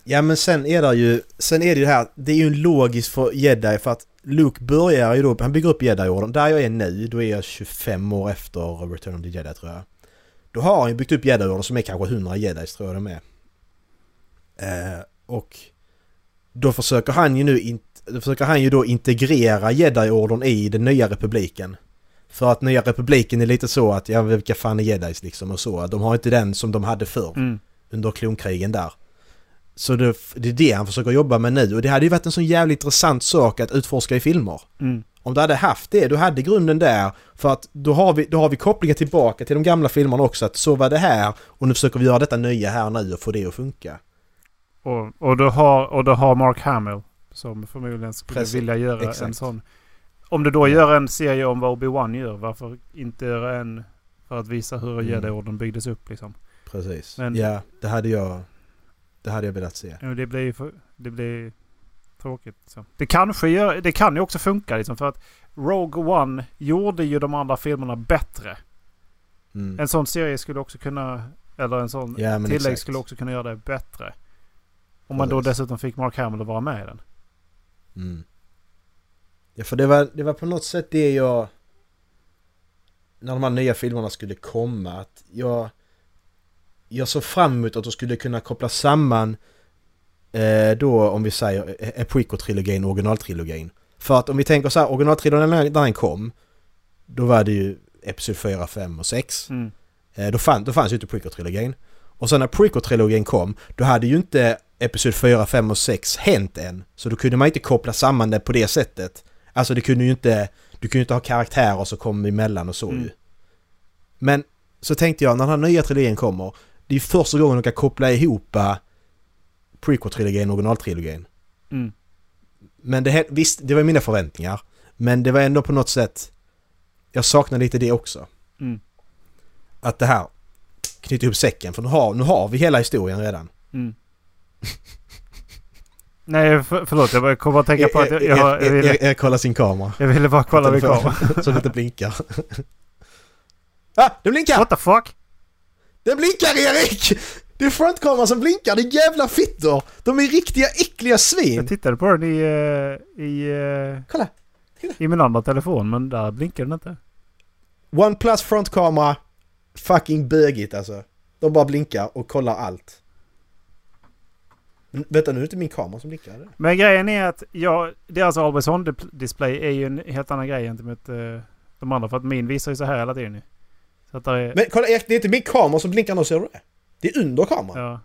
Ja men sen är det ju, sen är det ju det här, det är ju en logisk för jedi för att Luke börjar ju då, han bygger upp jedi-orden. Där jag är nu, då är jag 25 år efter Return of the Jedi tror jag. Då har han ju byggt upp jedi-orden som är kanske 100 jedis tror jag de är. Eh, och då försöker han ju nu in, då försöker han ju då integrera jedi-orden i den nya republiken. För att Nya Republiken är lite så att, ja vilka fan är jedis liksom och så. De har inte den som de hade förr Mm. under klonkrigen där. Så det, det är det han försöker jobba med nu och det hade ju varit en sån jävligt intressant sak att utforska i filmer. Mm. Om du hade haft det, du hade grunden där för att då har vi, då har vi kopplingen tillbaka till de gamla filmerna också att så var det här och nu försöker vi göra detta nya här nu och få det att funka. Och, och, du har, och du har Mark Hamill som förmodligen skulle Precis, vilja göra en exakt. sån. Om du då gör en serie om vad Obi-Wan gör, varför inte göra en för att visa hur Mm. Jedi-orden byggdes upp liksom? Precis. Men- ja, det hade jag... Det hade jag velat se. Ja, Det blir, för, det blir tråkigt. Så. Det, kanske gör, det kan ju också funka liksom för att Rogue One gjorde ju de andra filmerna bättre. Mm. En sån serie skulle också kunna, eller en sån Ja, tillägg exakt. skulle också kunna göra det bättre. Om man då Precis. dessutom fick Mark Hamill att vara med i den. Mm. Ja, för det var, det var på något sätt det jag... När de här nya filmerna skulle komma, att jag... Jag såg fram emot att de skulle kunna koppla samman eh, då, om vi säger, eh, Prequel-trilogin och originaltrilogin. För att om vi tänker så här, originaltrilogin när när den kom, då var det ju Episod 4, 5 och 6. Mm. Eh, Då, fann, då fanns ju inte prequel-trilogin. Och sen när prequel-trilogin kom, då hade ju inte Episod 4, 5 och 6 hänt än. Så då kunde man inte koppla samman det på det sättet. Alltså det kunde ju inte... Du kunde ju inte ha karaktärer som kom emellan och så Mm. ju. Men så tänkte jag, när den här nya trilogin kommer, det är första gången de kan koppla ihop eh, prequel-trilogin och originaltrilogin. Mm. Men det, visst, det var mina förväntningar. Men det var ändå på något sätt... Jag saknar lite det också. Mm. Att det här knyter ihop säcken. För nu har, nu har vi hela historien redan. Mm. Nej, för, förlåt. Jag bara kom att tänka på att jag, jag, jag, Erik ville, Erik kollar sin kamera. jag ville bara kolla Telefon. kameran. *laughs* Så det inte blinkar. *laughs* ah, den blinkar! What the fuck? Den blinkar Erik! Det är frontkameran som blinkar, det är jävla fittor! De är riktiga äckliga svin! Jag tittade på den i, eh, i, eh, Kolla! i min andra telefon men där blinkar den inte. OnePlus frontkamera, fucking bögigt alltså. De bara blinkar och kollar allt. Men, vänta nu är det inte min kamera som blinkar. det? Men grejen är att jag, deras Always On di- display är ju en helt annan grej gentemot uh, de andra. För att min visar ju så här hela tiden. Så att är... Men kolla Erik, det är inte min kamera som blinkar nu, ser du det? Det är under kameran. Ja.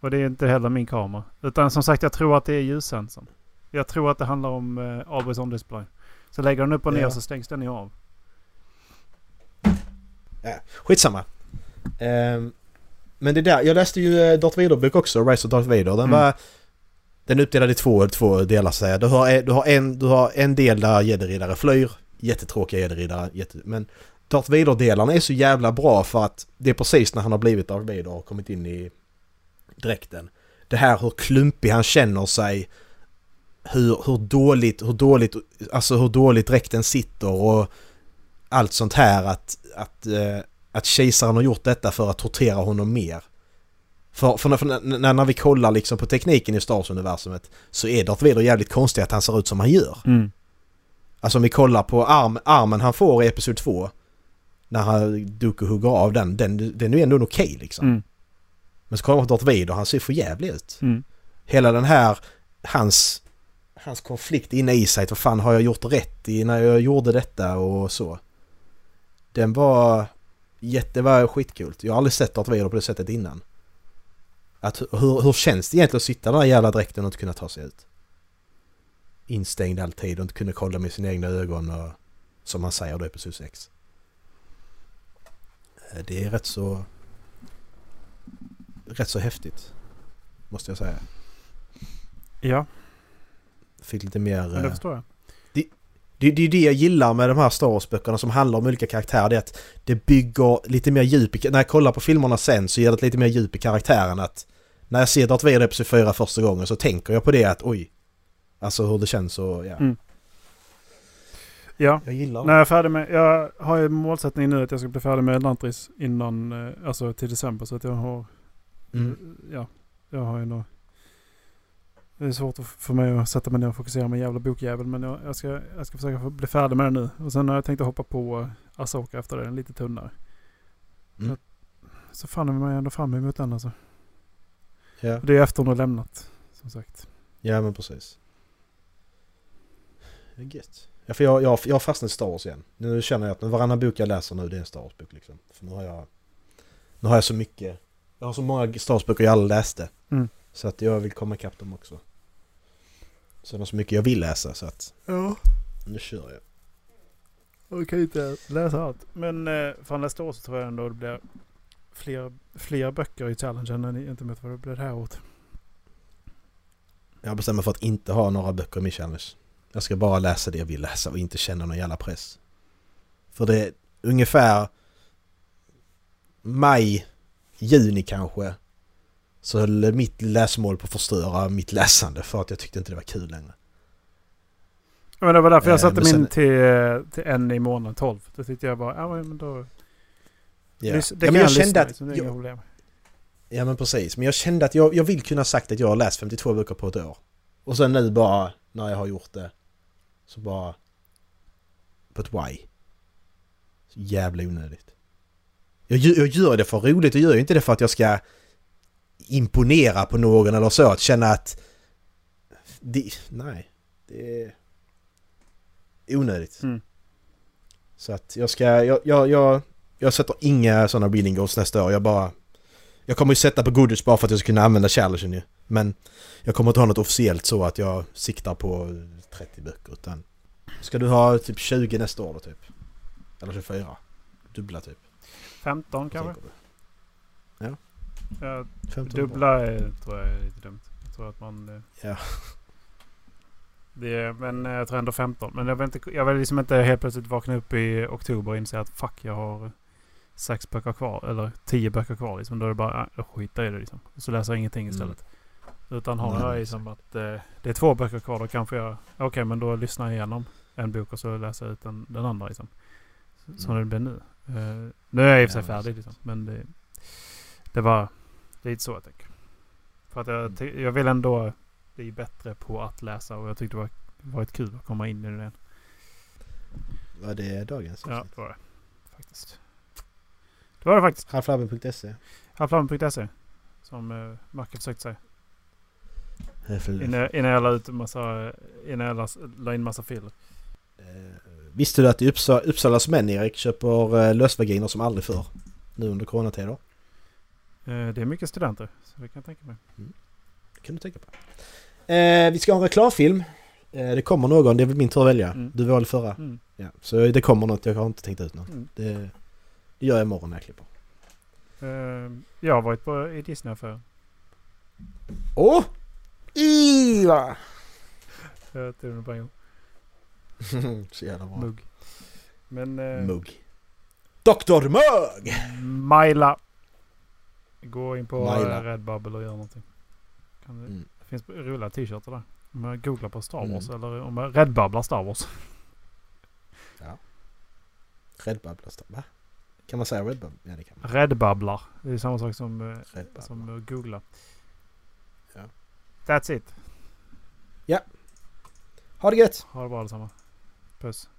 Och det är inte heller min kamera. Utan som sagt jag tror att det är ljussensorn. Jag tror att det handlar om uh, Always On display. Så lägger den upp och ner Ja. så stängs den ju av. Ja, skitsamma. Ehm, men det där, jag läste ju eh, Darth Vader-bok också, Rise of Darth Vader. Den Mm. var... Den är uppdelad i två, två delar så att. Du har, du, har en, du har en del där jedi-riddare flyr. Jättetråkiga jedi-riddare. Jätte, men Darth Vader-delarna är så jävla bra för att det är precis när han har blivit Darth Vader och kommit in i dräkten. Det här hur klumpig han känner sig. Hur, hur dåligt, hur dåligt, alltså hur dåligt dräkten sitter och allt sånt här att, att, eh, att kejsaren har gjort detta för att tortera honom mer. För, för, när, för när, när vi kollar liksom på tekniken i Star Wars-universumet så är Darth Vader jävligt konstigt att han ser ut som han gör. Mm. Alltså om vi kollar på arm, armen han får i Episod 2 när han Dooku hugger av den, den, den är ju ändå okej liksom. Mm. Men så kollar man på Darth Vader, han ser för jävlig ut. Mm. Hela den här, hans, hans konflikt inne i sig, vad fan har jag gjort rätt i när jag gjorde detta och så. Den var jätte, var skitkult. Jag har aldrig sett Darth Vader på det sättet innan. Att hur, hur känns det egentligen att sitta i den här jävla dräkten och inte kunna ta sig ut? Instängd alltid och inte kunna kolla med sina egna ögon och som man säger då i Episod 6. Eh, Det är rätt så... Rätt så häftigt. Måste jag säga. Ja, Fick lite mer... men det eh, förstår jag. Det, det är det jag gillar med de här Star Wars-böckerna som handlar om olika karaktärer. Det är att det bygger lite mer djup i... När jag kollar på filmerna sen så ger det lite mer djup i karaktären. Att när jag ser Darth Vader Episod 4 första gången så tänker jag på det att oj. Alltså hur det känns och ja. Mm. Ja, Jag gillar när jag är färdig med... Jag har ju målsättning nu att jag ska bli färdig med Elantris innan... eh, Alltså till december så att jag har... Mm. Ja, jag har ju nog... Det är svårt för mig att sätta mig ner och fokusera med en jävla bokjävel. Men jag, jag, ska, jag ska försöka bli färdig med den nu. Och sen har jag tänkt att hoppa på uh, Asoka efter det. Den lite tunnare. Mm. Så fan är man ändå fram emot den alltså. Ja. Det är efter hon har lämnat. Som sagt. ja, men precis. Det är gött. Ja, för jag, jag, jag har fastnat i Star Wars igen. Nu känner jag att varannan bok jag läser nu det är en Star Wars-bok liksom. För nu har jag... Nu har jag så mycket... Jag har så många Star Wars-böcker jag aldrig läste. Mm. Så att jag vill komma ikapp dem också. Så det är så mycket jag vill läsa så att... Ja. Nu kör jag. Jag kan inte läsa allt. Men eh, för nästa år så tror jag ändå det blir fler, fler böcker i challengen än i Intimate vad det blir det här året. Jag bestämmer för att inte ha några böcker i min challenge. Jag ska bara läsa det jag vill läsa och inte känna någon jävla press. För det är ungefär maj, juni kanske. Så höll mitt läsmål på att förstöra mitt läsande för att jag tyckte inte det var kul längre. Men det var därför jag Eh, satte min till, till en i månaden 12. Då tyckte jag bara, ja men då... Ja, lys- Det ja kan men jag, jag kände att... inga Jag, ja men precis, men jag kände att jag, jag vill kunna sagt att jag har läst 52 böcker på ett år. Och sen nu bara, när jag har gjort det, så bara... Ett why. Så jävla onödigt. Jag, gör- jag gör det för roligt, jag gör inte det för att jag ska imponera på någon eller så, att känna att... Det, nej, det är onödigt. Mm. Så att jag ska, jag, jag, jag, jag sätter inga sådana reading goals nästa år, jag bara... Jag kommer ju sätta på Goodrich bara för att jag ska kunna använda challengen ju. Men jag kommer inte ha något officiellt så att jag siktar på 30 böcker utan... Ska du ha typ 20 nästa år då typ? Eller 24? Dubbla typ? 15 Vad kanske? Ja, du? 15 är bra. dubbla är, tror jag är lite dumt. Jag tror att man... eh, Ja. *laughs* Det är, men eh, jag tror ändå 15. Men jag vill, inte, jag vill liksom inte helt plötsligt vakna upp i oktober och inse att fuck jag har sex böcker kvar. Eller tio böcker kvar liksom. Då är det bara, äh, jag skiter i det liksom. Så läser jag ingenting istället. Utan har jag liksom att eh, det är två böcker kvar då kanske jag... Okej men då lyssnar jag igenom en bok och så läser jag ut den, den andra liksom. Som Mm. det blir nu. Eh, nu är jag i och för sig Ja, färdig liksom. Men det, det var lite så jag tänker. För att jag, Mm. jag vill ändå bli bättre på att läsa och jag tyckte det var varit kul att komma in i det. Var det dagens Ja, avsnitt? det var det. Faktiskt. Det var det faktiskt. Halflabben.se Halvflammen.se. Som uh, Macke försökte säga. Innan... Jag la ut massa... Innan jag la, la in massa filer. Eh, Visste du att i Uppsa- Uppsalas män, Erik, köper eh, lösvaginer som aldrig förr? Nu under coronatider? Eh, det är mycket studenter. Så det kan jag tänka mig. kan du tänka på. Eh, vi ska ha en reklamfilm. Eh, det kommer någon, det är väl min tur att välja. Mm. Du valde förra. Mm. Ja, så det kommer något, jag har inte tänkt ut något. Mm. Det, det gör jag imorgon när jag klipper. Eh, jag har varit på, i Disney för Åh! Iva! Jag tog den på en gång. *laughs* så jävla bra. Mugg. Men... Eh, Mugg. Dr Mugg! Maila. Gå in på Maila. eh, Redbubble och gör någonting. Kan det, Mm. det finns roliga t-shirtar där. Om jag googlar på Star Wars Mm. eller om jag redbubblar Star Wars. Redbubblar står- Va? Kan man säga Redbubble? Ja det kan man. Redbubblar. Det är samma sak som, eh, Redbubble. som att googla. Ja. That's it. Ha det gött! Ha det bra allesammans. Puss.